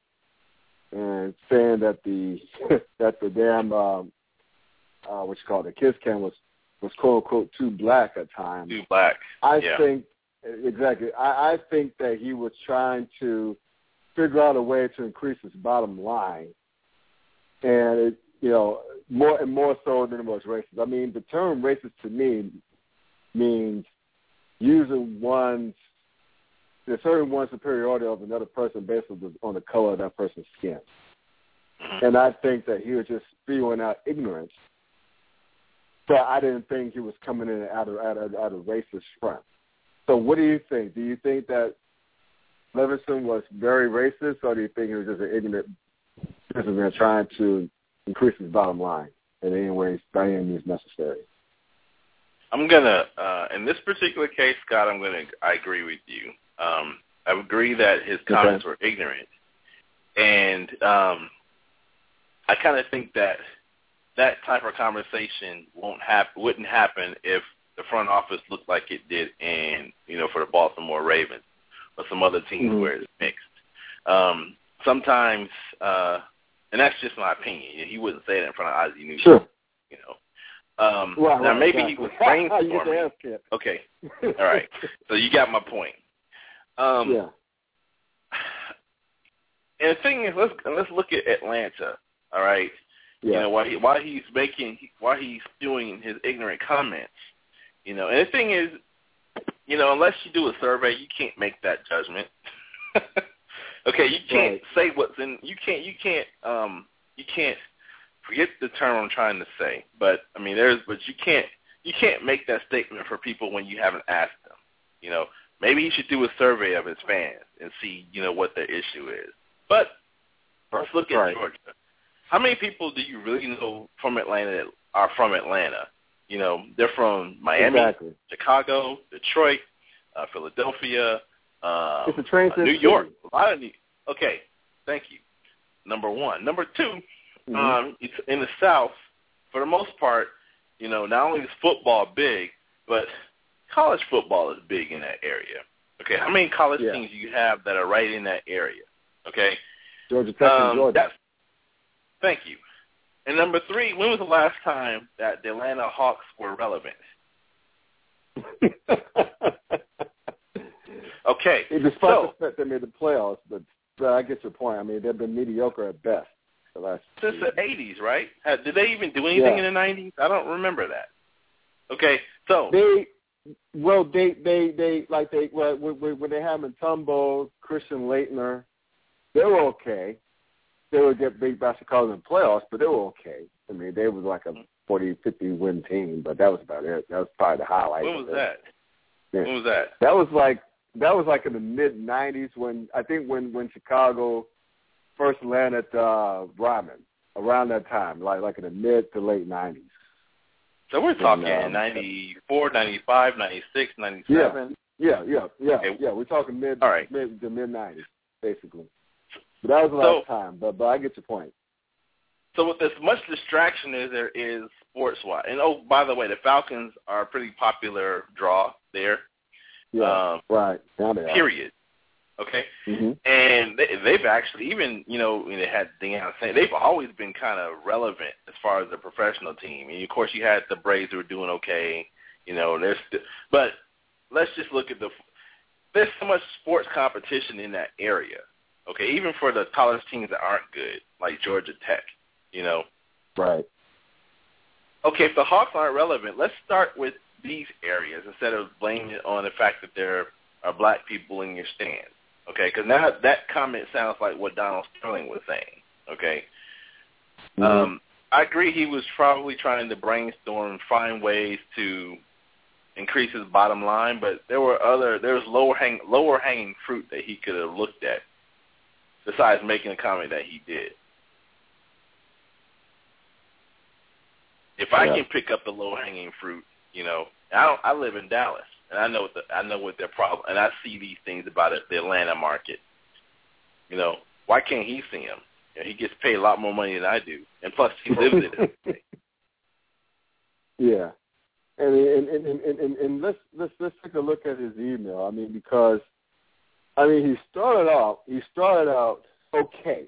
[SPEAKER 4] and saying that the that the damn um uh what you call it, the kids camp was was quote unquote too black at times.
[SPEAKER 5] Too black.
[SPEAKER 4] I
[SPEAKER 5] Yeah.
[SPEAKER 4] think exactly. I, I think that he was trying to figure out a way to increase his bottom line, and it, you know, more and more so than it was racist. I mean, the term racist to me means using one's asserting one's superiority over another person based on the, on the color of that person's skin.
[SPEAKER 5] Mhm.
[SPEAKER 4] and I think that he was just spewing out ignorance. But I didn't think he was coming in out of out of, out of racist front. So what do you think? Do you think that Levenson was very racist, or do you think he was just an ignorant businessman trying to increase his bottom line in any way, by any means necessary?
[SPEAKER 5] I'm gonna, uh, in this particular case, Scott, I'm gonna, I agree with you. Um, I agree that his comments were ignorant, and um, I kind of think that that type of conversation won't happen, wouldn't happen if the front office looked like it did in, you know, for the Baltimore Ravens or some other teams
[SPEAKER 4] Mhm.
[SPEAKER 5] where it's mixed. Um, sometimes, uh, and that's just my opinion. He wouldn't say it in front of Ozzie Newsome,
[SPEAKER 4] Sure.
[SPEAKER 5] you know. Um,
[SPEAKER 4] Right,
[SPEAKER 5] now
[SPEAKER 4] right,
[SPEAKER 5] maybe
[SPEAKER 4] exactly.
[SPEAKER 5] he was
[SPEAKER 4] You get the
[SPEAKER 5] brainstorming. Okay, all right. So you got my point. Um,
[SPEAKER 4] yeah.
[SPEAKER 5] And the thing is, let's let's look at Atlanta. All right.
[SPEAKER 4] Yeah.
[SPEAKER 5] You know, while he while he's making while he's doing his ignorant comments, you know, and the thing is, you know, unless you do a survey, you can't make that judgment. okay, you can't
[SPEAKER 4] Right.
[SPEAKER 5] say what's in. You can't. You can't. Um. You can't. Forget the term I'm trying to say, but I mean, there's. But you can't. You can't make that statement for people when you haven't asked them. You know, maybe he should do a survey of his fans and see, you know, what their issue is. But let's look at
[SPEAKER 4] Right.
[SPEAKER 5] Georgia. How many people do you really know from Atlanta that are from Atlanta? You know, they're from Miami,
[SPEAKER 4] Exactly.
[SPEAKER 5] Chicago, Detroit, uh, Philadelphia, um,
[SPEAKER 4] It's a train
[SPEAKER 5] uh, New York. A lot of New. Okay, thank you. Number one. Number 2
[SPEAKER 4] Mhm.
[SPEAKER 5] um, it's in the South. For the most part, you know, not only is football big, but college football is big in that area. Okay, how many college
[SPEAKER 4] Yeah.
[SPEAKER 5] teams do you have that are right in that area? Okay,
[SPEAKER 4] Georgia Tech and
[SPEAKER 5] um,
[SPEAKER 4] Georgia.
[SPEAKER 5] That's, thank you. And number three, when was the last time that the Atlanta Hawks were relevant? Okay,
[SPEAKER 4] Despite
[SPEAKER 5] so
[SPEAKER 4] the fact they made the playoffs, but, but I get your point. I mean, they've been mediocre at best the last.
[SPEAKER 5] since the '80s, right? Did they even do anything
[SPEAKER 4] Yeah.
[SPEAKER 5] in the '90s? I don't remember that. Okay, so
[SPEAKER 4] They, well, they, they, they, like they, well, when, when they had Mutombo, Christian Laettner, they were okay. They would get beat by Chicago in the playoffs, but they were okay. I mean, they was like a 40, 50 win team, but that was about it. That was probably the highlight.
[SPEAKER 5] when
[SPEAKER 4] of
[SPEAKER 5] was that?
[SPEAKER 4] Yeah.
[SPEAKER 5] When was that?
[SPEAKER 4] That was like that was like in the mid '90s when I think when when Chicago first landed uh, Rodman around that time, like like in the mid to late '90s.
[SPEAKER 5] So we're talking
[SPEAKER 4] um,
[SPEAKER 5] '94, '95, '96, '97.
[SPEAKER 4] Yeah, yeah, yeah,
[SPEAKER 5] Okay.
[SPEAKER 4] yeah. We're talking mid
[SPEAKER 5] All right.
[SPEAKER 4] mid the mid '90s, basically. But that was the
[SPEAKER 5] So-
[SPEAKER 4] last time. But but I get your point.
[SPEAKER 5] So with as much distraction as there is sports wise, and oh by the way, the Falcons are a pretty popular draw there.
[SPEAKER 4] Yeah,
[SPEAKER 5] Um,
[SPEAKER 4] right. Are.
[SPEAKER 5] period. Okay,
[SPEAKER 4] hmm
[SPEAKER 5] and they, they've actually even you know when they had Deion Sanders they've always been kind of relevant as far as the professional team. And of course, you had the Braves who were doing okay. You know, there's st- but let's just look at the there's so much sports competition in that area. Okay, even for the college teams that aren't good, like Georgia Tech. You know,
[SPEAKER 4] Right.
[SPEAKER 5] okay, if the Hawks aren't relevant, let's start with these areas instead of blaming it on the fact that there are black people in your stands. Okay, because now that comment sounds like what Donald Sterling was saying. Okay,
[SPEAKER 4] Mhm.
[SPEAKER 5] um, I agree he was probably trying to brainstorm, find ways to increase his bottom line, but there were other there was lower hang lower hanging fruit that he could have looked at besides making a comment that he did. If I
[SPEAKER 4] Yeah.
[SPEAKER 5] can pick up the low hanging fruit, you know, I don't I live in Dallas and I know what the, I know what their problem and I see these things about it, the Atlanta market. You know, why can't he see them? You know, he gets paid a lot more money than I do, and plus he lives in it.
[SPEAKER 4] Yeah, and and, and and and and let's let's let's take a look at his email. I mean, because I mean, he started out he started out okay,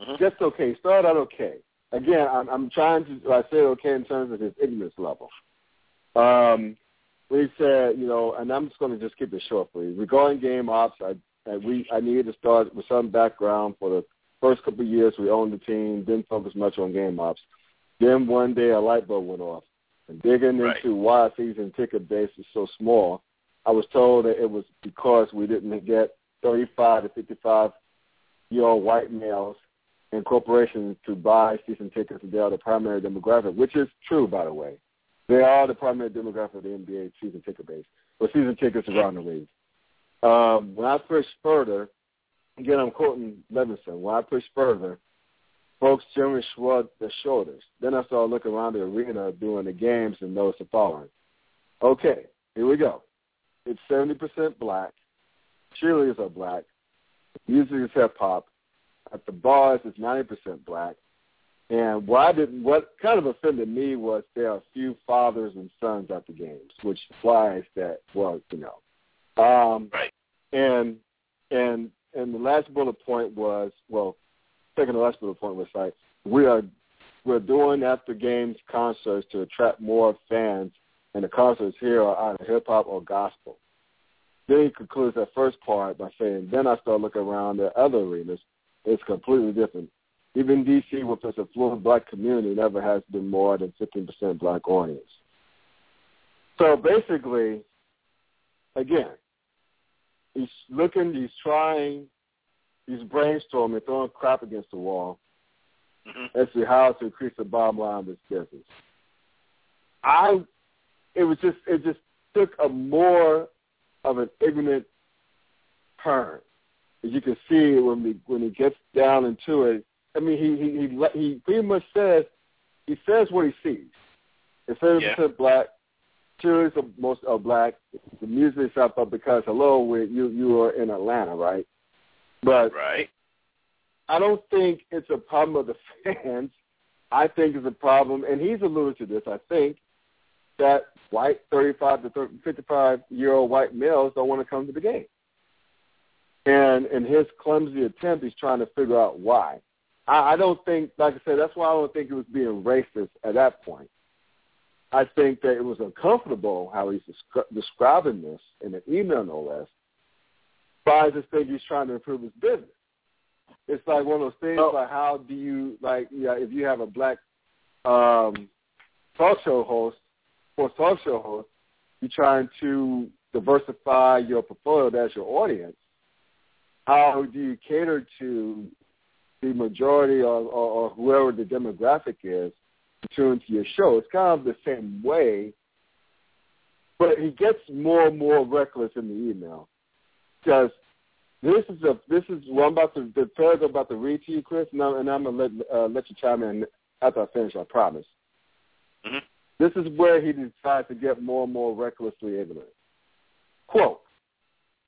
[SPEAKER 5] Mhm.
[SPEAKER 4] just okay. He started out okay. Again, I'm I'm trying to I say okay in terms of his ignorance level. Um, we said, you know, and I'm just going to just keep it short for you. Regarding game ops, I, I we I needed to start with some background for the first couple of years we owned the team, didn't focus much on game ops. Then one day a light bulb went off. And digging
[SPEAKER 5] Right.
[SPEAKER 4] into why season ticket base is so small, I was told that it was because we didn't get 35 to 55 year old white males and corporations to buy season tickets, and they are the primary demographic, which is true, by the way. They are the primary demographic of the NBA season ticket base, or season tickets around the league. Um, when I push further, again, I'm quoting Levenson. When I push further, folks generally shrugged their shoulders. Then I started looking around the arena during the games and noticed the following. Okay, here we go. It's 70% black. Cheerleaders are black. Music is hip hop. At the bars, it's 90% black. And what I did, what kind of offended me was there are a few fathers and sons at the games, which implies that, well, you know, um,
[SPEAKER 5] Right.
[SPEAKER 4] and and and the last bullet point was, well, second to last bullet point was like we are we're doing after games concerts to attract more fans, and the concerts here are either hip hop or gospel. Then he concludes that first part by saying, then I start looking around at other arenas. It's completely different. Even DC, with its affluent black community, never has been more than 15% black audience. So basically, again, he's looking, he's trying, he's brainstorming, throwing crap against the wall
[SPEAKER 5] hmm
[SPEAKER 4] as to how to increase the bottom line of this business. I, it was just, it just took a more of an ignorant turn. As you can see when we when he gets down into it, I mean he he he, he pretty much says he says what he sees. It's seventy
[SPEAKER 5] Yeah.
[SPEAKER 4] percent black. Cheerleaders are most are black. The music is up up because hello, we you you are in Atlanta, right? But
[SPEAKER 5] Right.
[SPEAKER 4] I don't think it's a problem of the fans. I think it's a problem, and he's alluded to this. I think that white 35 to 30, 55 year old white males don't want to come to the game. And in his clumsy attempt, he's trying to figure out why. I, I don't think, like I said, that's why I don't think it was being racist at that point. I think that it was uncomfortable how he's descri- describing this in an email, no less. But I just think he's trying to improve his business. It's like one of those things
[SPEAKER 5] Oh.
[SPEAKER 4] like how do you like yeah, if you have a black um talk show host sports talk show host, you're trying to diversify your portfolio that's your audience. How do you cater to the majority or, or, or whoever the demographic is to tune to your show? It's kind of the same way, but he gets more and more reckless in the email because this is a this is what I'm about to the paragraph about to read to you, Chris, and I'm, and I'm gonna let uh, let you chime in after I finish. I promise.
[SPEAKER 5] Mhm.
[SPEAKER 4] This is where he decides to get more and more recklessly ignorant. Quote,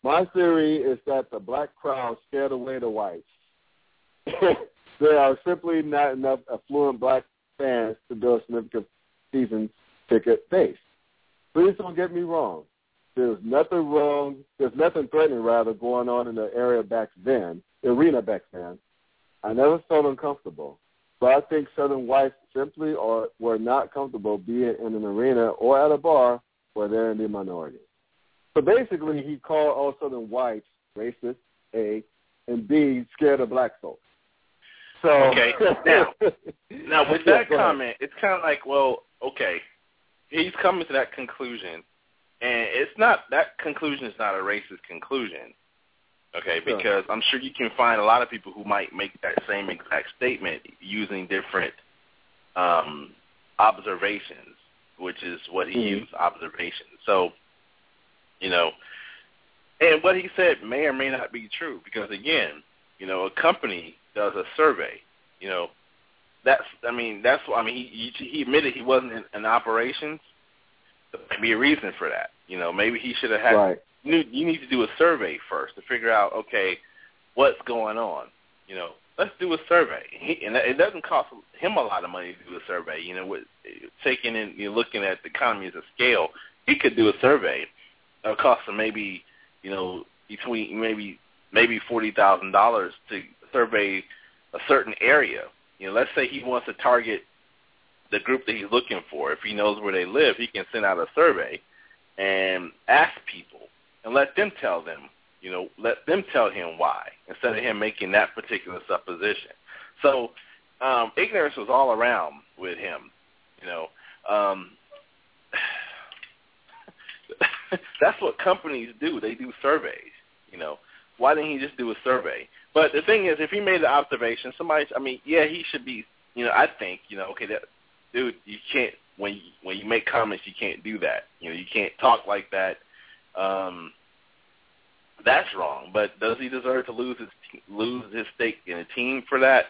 [SPEAKER 4] my theory is that the black crowd scared away the whites. there are simply not enough affluent black fans to build a significant season ticket base. Please don't get me wrong. There's nothing wrong. There's nothing threatening, rather, going on in the area back then, the arena back then. I never felt uncomfortable. But I think Southern whites simply or were not comfortable being in an arena or at a bar where they're in the minority. So basically, he called all Southern whites racist, A, and B, scared of black folks. So
[SPEAKER 5] Okay, now- Now, with
[SPEAKER 4] Yeah,
[SPEAKER 5] that
[SPEAKER 4] ahead.
[SPEAKER 5] comment, it's kind of like, well, okay, he's coming to that conclusion, and it's not that conclusion is not a racist conclusion, okay?
[SPEAKER 4] Sure.
[SPEAKER 5] Because I'm sure you can find a lot of people who might make that same exact statement using different um, observations, which is what he
[SPEAKER 4] Mhm.
[SPEAKER 5] used, observations. So, you know, and what he said may or may not be true because again, you know, a company does a survey, you know, that's I mean that's I mean he he, he admitted he wasn't in, in operations. There might be a reason for that. You know, maybe he should have had.
[SPEAKER 4] right.
[SPEAKER 5] You need, to do a survey first to figure out okay, what's going on. You know, let's do a survey. He, and it doesn't cost him a lot of money to do a survey. You know, with taking in you know, looking at the economies of scale, he could do a survey. It'll cost him maybe you know between maybe maybe forty thousand dollars to survey a certain area. You know, let's say he wants to target the group that he's looking for. If he knows where they live, he can send out a survey and ask people and let them tell them, you know, let them tell him why instead of him making that particular supposition. So um, ignorance was all around with him, you know. Um, that's what companies do. They do surveys, you know. why didn't he just do a survey? But the thing is, if he made the observation, somebody, I mean, yeah, he should be. You know, I think, you know, okay, that dude, you can't when you, when you make comments, you can't do that. You know, you can't talk like that. Um, that's wrong. But does he deserve to lose his lose his stake in a team for that?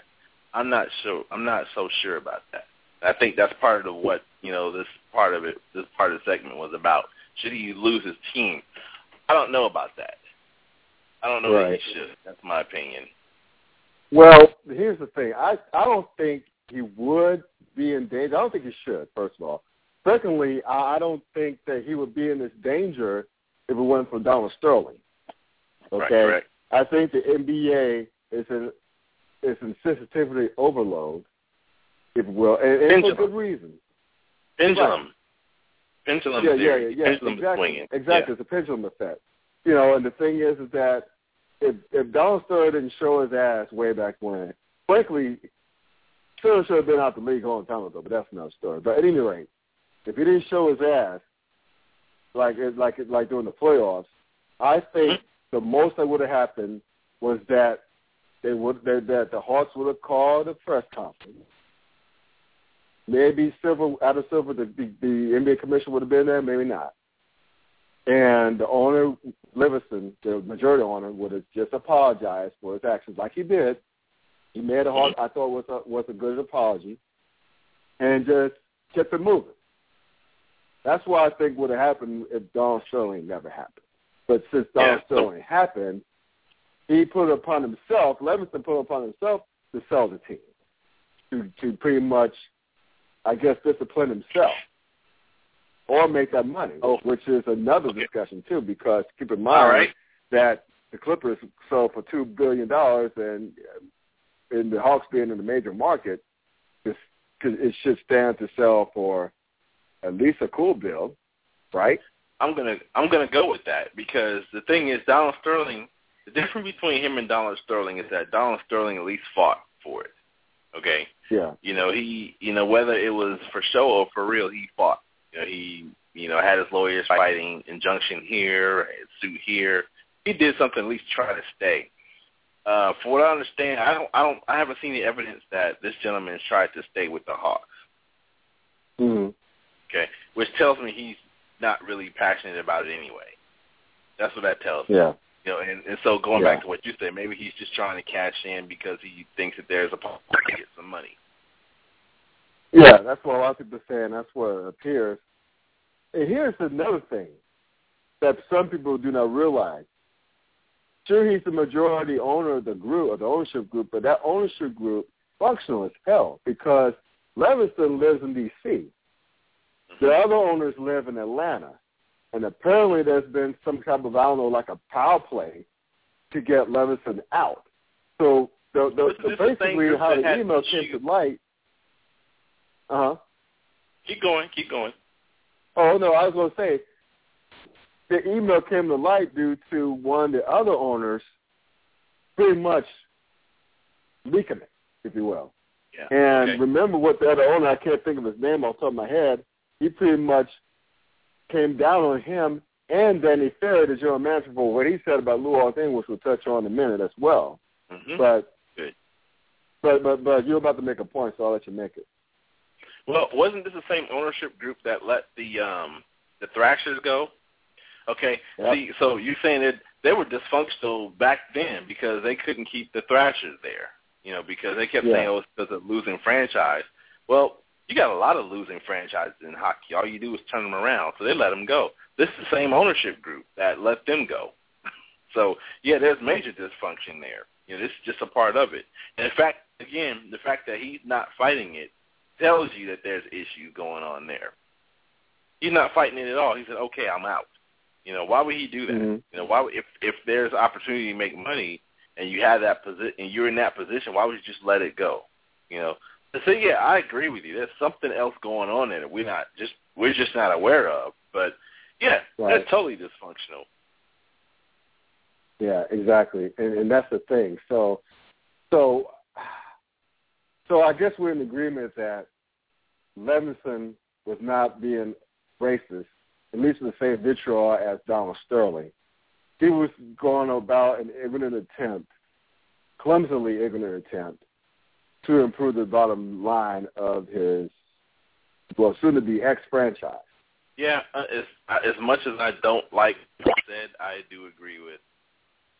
[SPEAKER 5] I'm not sure. I'm not so sure about that. I think that's part of what you know. This part of it, this part of the segment was about. Should he lose his team? I don't know about that. I don't know
[SPEAKER 4] Right.
[SPEAKER 5] that he should. That's my opinion.
[SPEAKER 4] Well, here's the thing. I I don't think he would be in danger. I don't think he should. First of all. Secondly, I, I don't think that he would be in this danger if it wasn't for Donald Sterling.
[SPEAKER 5] Right,
[SPEAKER 4] Okay.
[SPEAKER 5] correct.
[SPEAKER 4] I think the NBA is in is in sensitivity overload, if you will, and, and for good reason.
[SPEAKER 5] Pendulum. Pendulum
[SPEAKER 4] yeah, yeah,
[SPEAKER 5] theory.
[SPEAKER 4] yeah, yeah,
[SPEAKER 5] Pendulum is
[SPEAKER 4] exactly,
[SPEAKER 5] swinging.
[SPEAKER 4] exactly. It's a pendulum effect. You know, and the thing is, is that if if Donald Sterling didn't show his ass way back when, frankly, Sterling should have been out the league a long time ago. But that's another story. But at any rate, if he didn't show his ass, like it, like it, like during the playoffs, I think mm-hmm. the most that would have happened was that they would that, that the Hawks would have called a press conference. Maybe Silver, out of Silver, the, the, the NBA commission would have been there, maybe not. And the owner, Livingston, the majority owner, would have just apologized for his actions, like he did. He made a hard, mm-hmm. I thought was a, was a good apology, and just kept it moving. That's what I think would have happened if Don Sterling never happened. But since Don
[SPEAKER 5] Yeah,
[SPEAKER 4] Sterling happened, he put it upon himself, Livingston put it upon himself to sell the team, to to pretty much, I guess, discipline himself or make that money,
[SPEAKER 5] Oh.
[SPEAKER 4] which is another
[SPEAKER 5] Okay.
[SPEAKER 4] discussion too. Because keep in mind
[SPEAKER 5] right.
[SPEAKER 4] that the Clippers sold for two billion dollars, and in the Hawks being in the major market, this, it should stand to sell for at least a cool bill, right?
[SPEAKER 5] I'm gonna I'm gonna go with that because the thing is Donald Sterling. The difference between him and Donald Sterling is that Donald Sterling at least fought for it. Okay,
[SPEAKER 4] Yeah.
[SPEAKER 5] you know he you know whether it was for show or for real, he fought. You know he you know had his lawyers fighting injunction here, suit here. He did something at least try to stay. Uh, for what I understand, I don't I don't I haven't seen the evidence that this gentleman tried to stay with the Hawks. Okay, which tells me he's not really passionate about it anyway. That's what that tells me.
[SPEAKER 4] Yeah.
[SPEAKER 5] You know, and, and so going
[SPEAKER 4] Yeah.
[SPEAKER 5] back to what you said, maybe he's just trying to cash in because he thinks that there's a possibility to get some money.
[SPEAKER 4] Yeah, that's what a lot of people are saying. That's what it appears. And here's another thing that some people do not realize. Sure, he's the majority owner of the group, of the ownership group, but that ownership group functional as hell because Levingston lives in D.C. The other owners live in Atlanta, and apparently there's been some type of I don't know, like a power play to get Levenson out. So the, the, the
[SPEAKER 5] the
[SPEAKER 4] basically how the email came to light. Uh huh.
[SPEAKER 5] Keep going, keep going.
[SPEAKER 4] Oh no, I was going to say the email came to light due to one of the other owners pretty much leaking it, if you will.
[SPEAKER 5] Yeah.
[SPEAKER 4] And
[SPEAKER 5] okay.
[SPEAKER 4] remember what the other owner, I can't think of his name off the top of my head, he pretty much came down on him and Danny Ferry, the general manager, for what he said about Luol Deng, which we'll touch on in a minute as well.
[SPEAKER 5] Mhm.
[SPEAKER 4] But
[SPEAKER 5] Good.
[SPEAKER 4] but but but you're about to make a point, so I'll let you make it.
[SPEAKER 5] Well, wasn't this the same ownership group that let the um the Thrashers go? Okay.
[SPEAKER 4] Yep.
[SPEAKER 5] See, so you're saying that they were dysfunctional back then because they couldn't keep the Thrashers there. You know, because they kept
[SPEAKER 4] Yeah.
[SPEAKER 5] saying, "Oh, it's because of losing franchise." Well, you got a lot of losing franchises in hockey. All you do is turn them around, so they let them go. This is the same ownership group that let them go. so yeah, there's major dysfunction there. You know, this is just a part of it. And in fact, again, the fact that he's not fighting it tells you that there's issues going on there. He's not fighting it at all. He said, "Okay, I'm out." You know, why would he do that?
[SPEAKER 4] Mhm.
[SPEAKER 5] You know, why would, if if there's opportunity to make money and you have that position and you're in that position, why would you just let it go? You know. So yeah, I agree with you. There's something else going on there that we're not just we're just not aware of. But yeah,
[SPEAKER 4] Right.
[SPEAKER 5] they're totally dysfunctional.
[SPEAKER 4] Yeah, exactly, and and that's the thing. So, so, so I guess we're in agreement that Levenson was not being racist, at least in the same vitriol as Donald Sterling. he was going about an ignorant attempt, clumsily ignorant attempt, to improve the bottom line of his, well, soon to be ex franchise.
[SPEAKER 5] Yeah, uh, as uh, as much as I don't like what said, I do agree with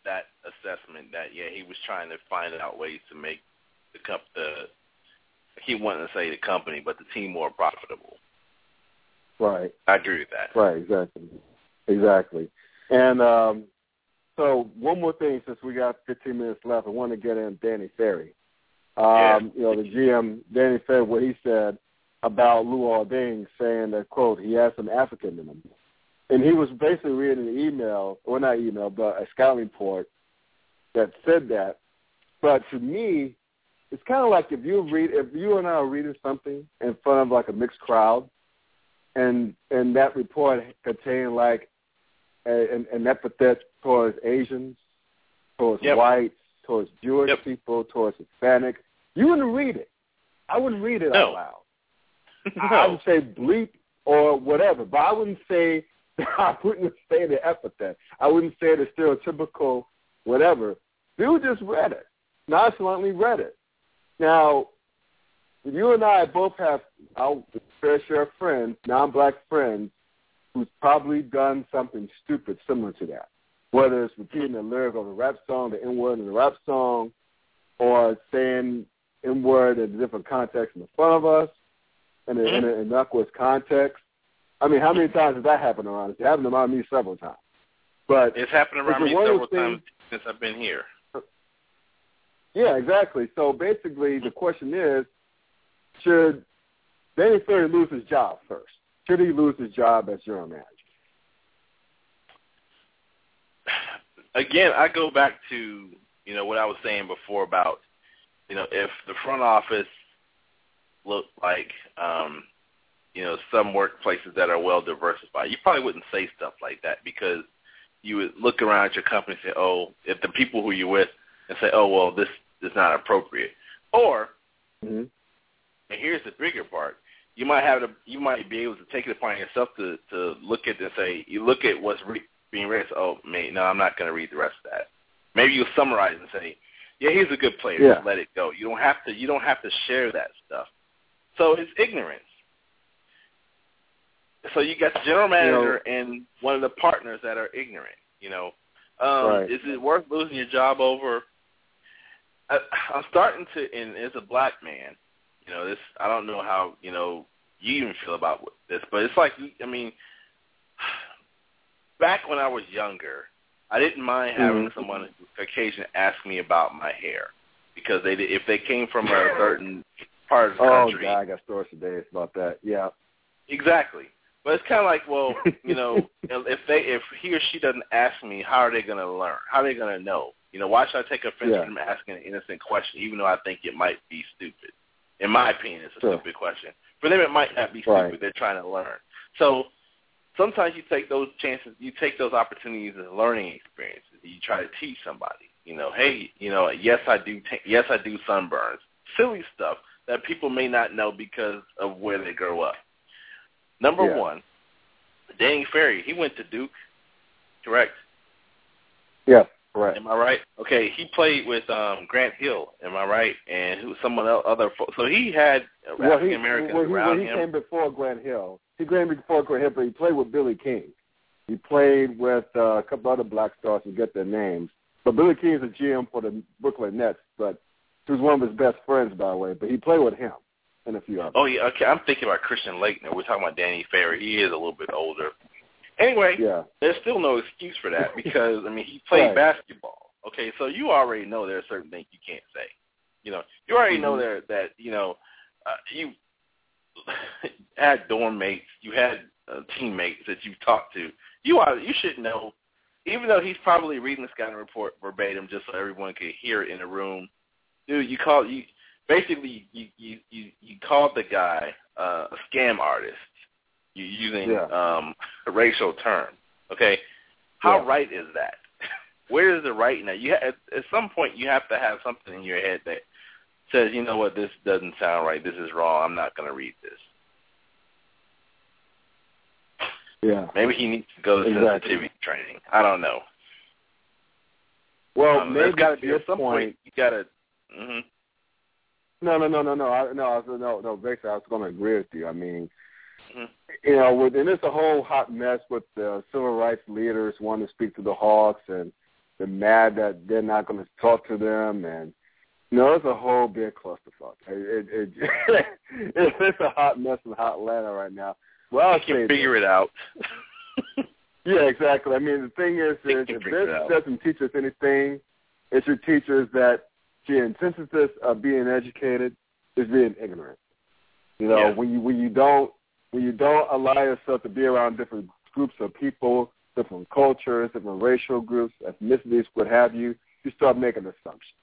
[SPEAKER 5] that assessment. That yeah, he was trying to find out ways to make the comp the he wanted to say the company, but the team more profitable.
[SPEAKER 4] Right.
[SPEAKER 5] I agree with that.
[SPEAKER 4] Right. Exactly. Exactly. And um, so one more thing, since we got 15 minutes left, I want to get in Danny Ferry. Um. You know, the GM Danny said what he said about Luol Deng, saying that quote he has some African in him, and he was basically reading an email, or not email, but a scouting report that said that. But to me, it's kind of like if you read, if you and I are reading something in front of like a mixed crowd, and and that report contained like a, an, an epithet towards Asians, towards
[SPEAKER 5] Yep.
[SPEAKER 4] whites, towards Jewish
[SPEAKER 5] Yep.
[SPEAKER 4] people, towards Hispanic. You wouldn't read it. I wouldn't read it
[SPEAKER 5] No.
[SPEAKER 4] out loud. I would say bleep or whatever, but I wouldn't say I wouldn't say the epithet. I wouldn't say the stereotypical whatever. Dude just read it, nonchalantly read it. Now, you and I both have our fair share of friends, non-black friends, who's probably done something stupid similar to that. Whether it's repeating the lyric of a rap song, the N-word in the rap song, or saying N-word in a different context in front of us, in, mm-hmm. a, in, a, in Knuckles context. I mean, how many times has that happened around us? It happened around me several times. But
[SPEAKER 5] It's happened around
[SPEAKER 4] It's
[SPEAKER 5] me several times since I've been here.
[SPEAKER 4] yeah, exactly. So basically, the question is, should Danny Ferry lose his job first? Should he lose his job as general manager?
[SPEAKER 5] Again, I go back to you know what I was saying before about you know if the front office looked like um, you know some workplaces that are well diversified, you probably wouldn't say stuff like that because you would look around at your company and say, oh, if the people who you're with and say, oh well, this is not appropriate, or
[SPEAKER 4] Mm-hmm.
[SPEAKER 5] and here's the bigger part. You might have to, you might be able to take it upon yourself to to look at and say, you look at what's re- being read. So, oh, man, no, I'm not going to read the rest of that. Maybe you summarize and say, yeah, he's a good player.
[SPEAKER 4] Yeah.
[SPEAKER 5] Just let it go. You don't have to. You don't have to share that stuff. So it's ignorance. So you got the general manager and one of the partners that are ignorant. You know, um,
[SPEAKER 4] Right.
[SPEAKER 5] is it worth losing your job over? I, I'm starting to, and as a black man, you know, this I don't know how you know you even feel about this, but it's like I mean, back when I was younger, I didn't mind having
[SPEAKER 4] Mhm.
[SPEAKER 5] someone occasionally ask me about my hair because they if they came from a certain part of the
[SPEAKER 4] Oh
[SPEAKER 5] country.
[SPEAKER 4] God, I got stories today about that. Yeah.
[SPEAKER 5] Exactly. But it's kind of like, well, you know, if they if he or she doesn't ask me, how are they going to learn? How are they going to know? You know, why should I take offense
[SPEAKER 4] Yeah.
[SPEAKER 5] them asking an innocent question, even though I think it might be stupid? In my opinion, it's a
[SPEAKER 4] Sure.
[SPEAKER 5] stupid question. For them, it might not be stupid.
[SPEAKER 4] Right.
[SPEAKER 5] They're trying to learn. So sometimes you take those chances, you take those opportunities as learning experiences. You try to teach somebody. You know, hey, you know, yes, I do. T- yes, I do sunburns. Silly stuff that people may not know because of where they grow up. Number
[SPEAKER 4] Yeah.
[SPEAKER 5] one, Danny Ferry. He went to Duke, correct?
[SPEAKER 4] Yeah. Right.
[SPEAKER 5] Am I right? Okay, he played with um Grant Hill. Am I right? And who someone else, other. fo- So he had
[SPEAKER 4] Well,
[SPEAKER 5] African
[SPEAKER 4] he,
[SPEAKER 5] Americans
[SPEAKER 4] well, he, well,
[SPEAKER 5] around
[SPEAKER 4] he
[SPEAKER 5] him.
[SPEAKER 4] came before Grant Hill. He came before Grant Hill, he played with Billy King. He played with uh, a couple other black stars to get their names. But Billy King is a GM for the Brooklyn Nets, but he was one of his best friends, by the way. But he played with him and a few others.
[SPEAKER 5] Oh yeah, okay. I'm thinking about Christian Laettner. We're talking about Danny Ferry. He is a little bit older. Anyway,
[SPEAKER 4] Yeah.
[SPEAKER 5] there's still no excuse for that because I mean he played
[SPEAKER 4] Right.
[SPEAKER 5] basketball. Okay, so you already know there are certain things you can't say. You know, you already know
[SPEAKER 4] Mhm.
[SPEAKER 5] there that you know uh, you had dorm mates, you had uh, teammates that you talked to. You are you should know, even though he's probably reading the scouting report verbatim just so everyone could hear it in the room. Dude, you call you basically you you you, you called the guy uh, a scam artist. You using
[SPEAKER 4] Yeah.
[SPEAKER 5] um, a racial term. Okay, how
[SPEAKER 4] Yeah.
[SPEAKER 5] right is that? Where is the right in that? You ha- at, at some point you have to have something in your head that says, you know what, this doesn't sound right. This is wrong. I'm not going to read this.
[SPEAKER 4] Yeah.
[SPEAKER 5] Maybe he needs to go to
[SPEAKER 4] Exactly.
[SPEAKER 5] sensitivity training. I don't know.
[SPEAKER 4] Well,
[SPEAKER 5] um,
[SPEAKER 4] maybe
[SPEAKER 5] got
[SPEAKER 4] at
[SPEAKER 5] some
[SPEAKER 4] point,
[SPEAKER 5] you got to. hmm
[SPEAKER 4] No, no, no, no, no, I, no, no, no. Basically, I was going to agree with you. I mean,
[SPEAKER 5] Mhm.
[SPEAKER 4] you know, with, and it's a whole hot mess with the civil rights leaders wanting to speak to the Hawks, and they're mad that they're not going to talk to them, and know, it's a whole big clusterfuck. It, it, it, it's a hot mess in hot Atlanta right now. Well, I'll
[SPEAKER 5] can figure it out.
[SPEAKER 4] Yeah, exactly. I mean, the thing is, is if this doesn't teach us anything, it should teach us that the antithesis of being educated is being ignorant. You know,
[SPEAKER 5] Yeah.
[SPEAKER 4] when you when you don't when you don't allow yourself to be around different groups of people, different cultures, different racial groups, ethnicities, what have you, you start making assumptions.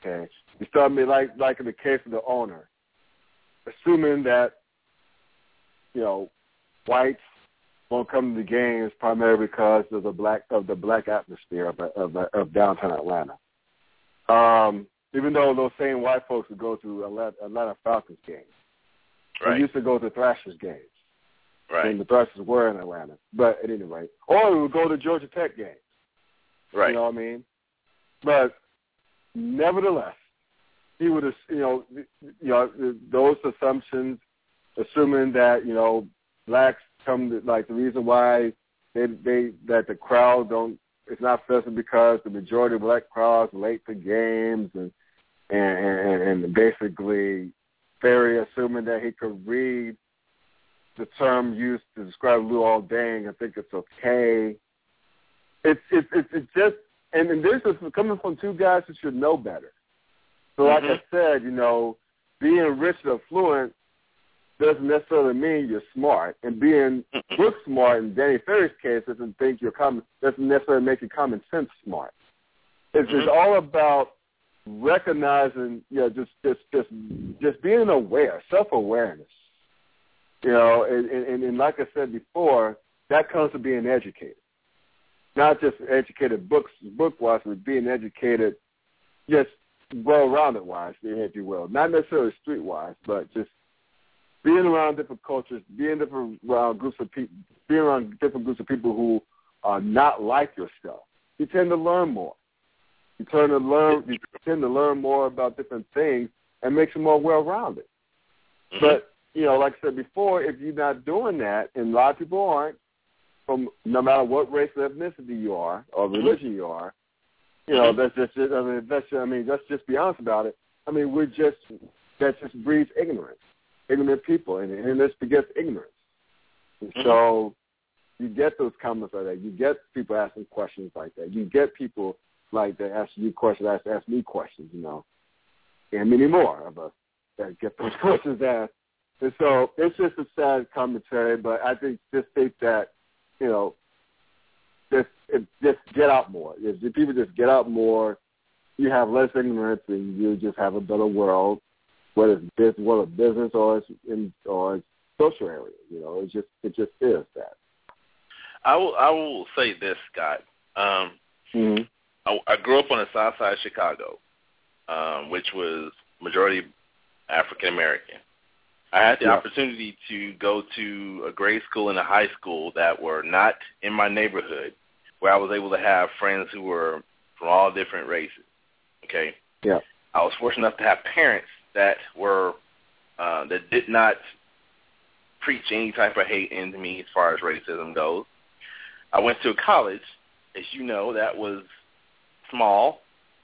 [SPEAKER 4] Okay, you start making like like in the case of the owner, assuming that you know whites won't come to the games primarily because of the black of the black atmosphere of of, of downtown Atlanta. Um, even though those same white folks would go to Atlanta, Atlanta Falcons games, they used to go to Thrashers games,
[SPEAKER 5] Right.
[SPEAKER 4] and the Thrashers were in Atlanta. But at any rate, or we would go to Georgia Tech games.
[SPEAKER 5] Right.
[SPEAKER 4] You know what I mean? But nevertheless, he would, have, you know, you know, those assumptions, assuming that you know blacks come to like the reason why they they that the crowd don't it's not present because the majority of black crowds late to games and and and, and basically Ferry assuming that he could read the term used to describe Luol Deng and think it's okay. It's it's, it's just and, and this is coming from two guys who should know better. So like
[SPEAKER 5] Mhm.
[SPEAKER 4] I said, you know, being rich and affluent doesn't necessarily mean you're smart. And being book smart in Danny Ferry's case doesn't think you're common doesn't necessarily make you common sense smart. It's, it's
[SPEAKER 5] Mhm.
[SPEAKER 4] all about recognizing, you know, just just just just being aware, self awareness. You know, and, and, and like I said before, that comes to being educated. Not just educated books book wise, but being educated just well rounded wise, if you will. Not necessarily street wise, but just being around different cultures, being different around groups of people, being around different groups of people who are not like yourself, you tend to learn more. You tend to learn. You tend to learn more about different things, and makes you more well rounded.
[SPEAKER 5] Mhm.
[SPEAKER 4] But you know, like I said before, if you're not doing that, and a lot of people aren't, from no matter what race or ethnicity you are or religion you are, you know, that's just, just I mean, that's I mean, let's just be honest about it. I mean, we're just that just breeds ignorance, ignorant people, and, and this begets ignorance. And
[SPEAKER 5] Mhm.
[SPEAKER 4] So you get those comments like that. You get people asking questions like that. You get people like that asking you questions, ask ask me questions, you know, and many more of us that get those questions asked. And so it's just a sad commentary, but I think just think that, you know, just just get out more. If people just get out more, you have less ignorance, and you just have a better world, whether it's business, whether it's business or it's in or it's social area. You know, it just it just is that.
[SPEAKER 5] I will. I will say this, Scott. Um,
[SPEAKER 4] Mm-hmm.
[SPEAKER 5] I, I grew up on the South Side of Chicago, um, which was majority African American. I had the
[SPEAKER 4] Yeah.
[SPEAKER 5] opportunity to go to a grade school and a high school that were not in my neighborhood, where I was able to have friends who were from all different races. Okay.
[SPEAKER 4] Yeah.
[SPEAKER 5] I was fortunate enough to have parents that were uh, that did not preach any type of hate into me as far as racism goes. I went to a college, as you know, that was small.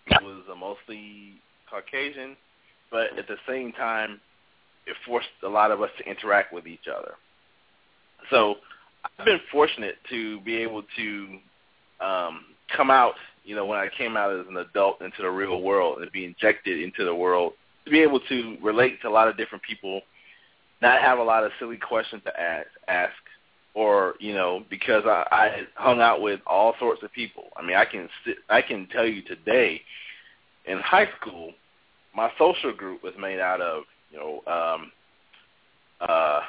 [SPEAKER 5] It was uh, mostly Caucasian, but at the same time, it forced a lot of us to interact with each other. So I've been fortunate to be able to um, come out, you know, when I came out as an adult into the real world and be injected into the world, to be able to relate to a lot of different people, not have a lot of silly questions to ask, ask or you know because I, I hung out with all sorts of people. I mean, I can I can tell you today, in high school, my social group was made out of you know um, uh,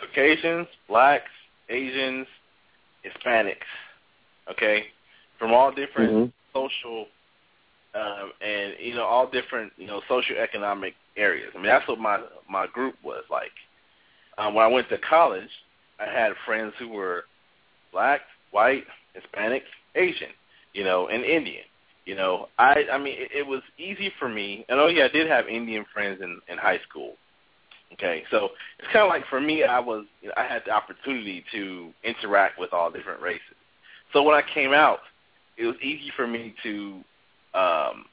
[SPEAKER 5] Caucasians, blacks, Asians, Hispanics. Okay, from all different
[SPEAKER 4] Mhm.
[SPEAKER 5] social um, and you know all different you know socioeconomic areas. I mean, that's what my my group was like. Um, when I went to college, I had friends who were black, white, Hispanic, Asian. you know, and Indian. You know, I I mean, it, it was easy for me. And oh yeah, I did have Indian friends in in high school. Okay, so it's kind of like for me, I was you know, I had the opportunity to interact with all different races. So when I came out, it was easy for me to um,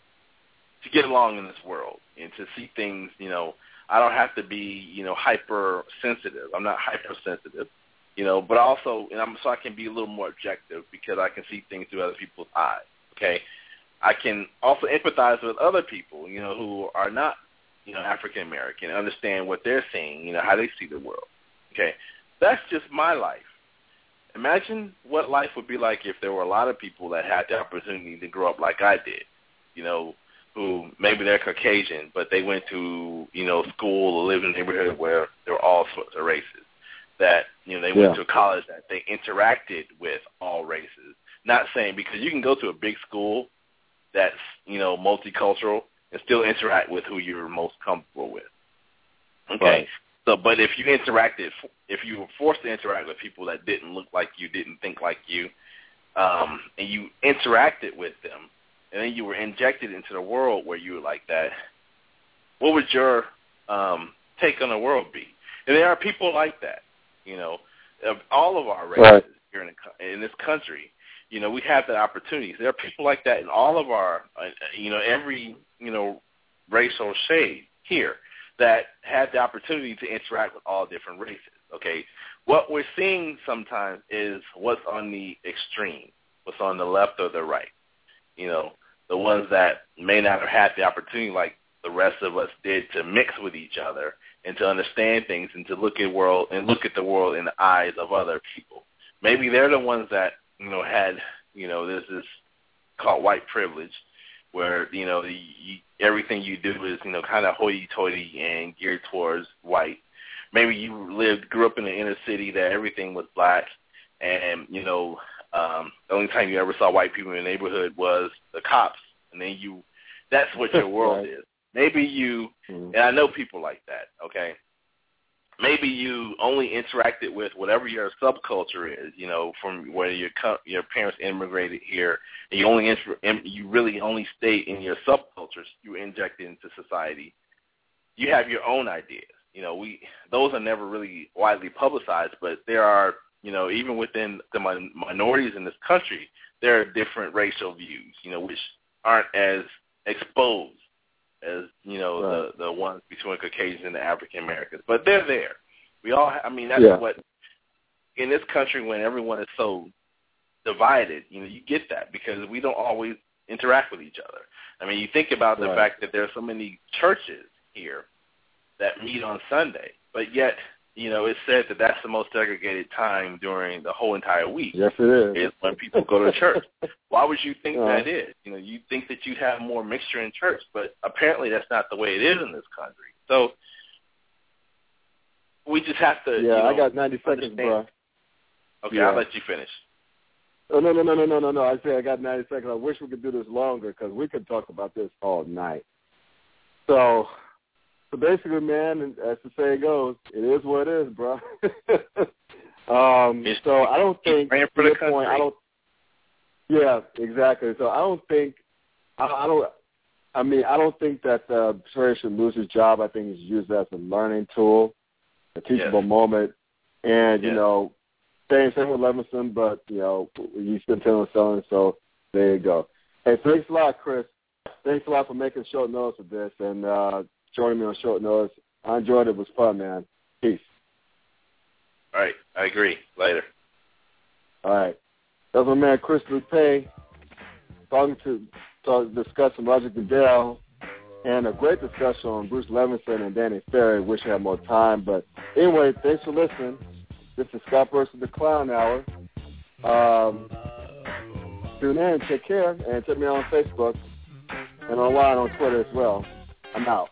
[SPEAKER 5] to get along in this world and to see things. You know, I don't have to be you know hypersensitive. I'm not hypersensitive. You know, but also, and I'm so I can be a little more objective because I can see things through other people's eyes. Okay, I can also empathize with other people. You know, who are not you know, African American, understand what they're seeing, you know, how they see the world. Okay, that's just my life. Imagine what life would be like if there were a lot of people that had the opportunity to grow up like I did. You know, who maybe they're Caucasian, but they went to you know school or lived in a neighborhood where there were all sorts of races. That you know they went
[SPEAKER 4] Yeah.
[SPEAKER 5] to a college that they interacted with all races. Not saying because you can go to a big school that's you know multicultural and still interact with who you're most comfortable with. Okay.
[SPEAKER 4] Right.
[SPEAKER 5] So, but if you interacted, if you were forced to interact with people that didn't look like you, didn't think like you, um, and you interacted with them, and then you were injected into the world where you were like that, what would your um, take on the world be? And there are people like that, you know, of all of our races
[SPEAKER 4] Right.
[SPEAKER 5] here in, the, in this country. You know, we have that opportunity. There are people like that in all of our, uh, you know, every, you know, racial shade here that had the opportunity to interact with all different races. Okay, what we're seeing sometimes is what's on the extreme, what's on the left or the right. You know, the ones that may not have had the opportunity like the rest of us did to mix with each other and to understand things and to look at world and look at the world in the eyes of other people. Maybe they're the ones that you know had you know this is called white privilege, where you know you, everything you do is you know kind of hoity-toity and geared towards white. Maybe you lived grew up in the inner city that everything was black, and you know um, the only time you ever saw white people in the neighborhood was the cops, and then you that's what your world
[SPEAKER 4] Right.
[SPEAKER 5] is. Maybe you
[SPEAKER 4] Mhm.
[SPEAKER 5] and I know people like that, okay? Maybe you only interacted with whatever your subculture is, you know, from where your your parents immigrated here, and you only inter- you really only stayed in your subcultures you injected into society. You have your own ideas, you know. We those are never really widely publicized, but there are, you know, even within the min- minorities in this country, there are different racial views, you know, which aren't as exposed as you know
[SPEAKER 4] Right.
[SPEAKER 5] the the ones between Caucasians and the African Americans, but they're there. We all, I mean, that's
[SPEAKER 4] Yeah.
[SPEAKER 5] what in this country when everyone is so divided, you know, you get that because we don't always interact with each other. I mean, you think about the
[SPEAKER 4] Right.
[SPEAKER 5] fact that there are so many churches here that meet on Sunday, but yet, you know, it's said that that's the most segregated time during the whole entire week
[SPEAKER 4] Yes, it is.
[SPEAKER 5] is when people go to church. Why would you think
[SPEAKER 4] Uh.
[SPEAKER 5] that is? You know, you think that you'd have more mixture in church, but apparently that's not the way it is in this country. So we just have to.
[SPEAKER 4] yeah,
[SPEAKER 5] you know,
[SPEAKER 4] I got 90 seconds,
[SPEAKER 5] understand.
[SPEAKER 4] bro.
[SPEAKER 5] Okay,
[SPEAKER 4] Yeah.
[SPEAKER 5] I'll let you finish.
[SPEAKER 4] Oh, no, no, no, no, no, no, no. I say I got 90 seconds. I wish we could do this longer because we could talk about this all night. So, so basically, man, as the saying goes, it is what it is, bro. um, so I don't think,
[SPEAKER 5] for the
[SPEAKER 4] point, I don't. Yeah, exactly. So I don't think, I, I don't. I mean, I don't think that uh, Trey should lose his job. I think he's used as a learning tool, a teachable
[SPEAKER 5] Yes.
[SPEAKER 4] moment, and you
[SPEAKER 5] Yes.
[SPEAKER 4] know, same thing with Levenson, but you know, he's been telling selling, so there you go. Hey, thanks a lot, Chris. Thanks a lot for making short notice of this and uh joining me on short notice. I enjoyed it. It was fun, man. Peace.
[SPEAKER 5] All right, I agree. Later.
[SPEAKER 4] All right. That was my man Chris Loupe talking to talk, discussing Roger Goodell and a great discussion on Bruce Levenson and Danny Ferry. Wish I had more time, but anyway, thanks for listening. This is Scott versus the Clown Hour. Um, tune in, take care, and check me out on Facebook and online on Twitter as well. I'm out.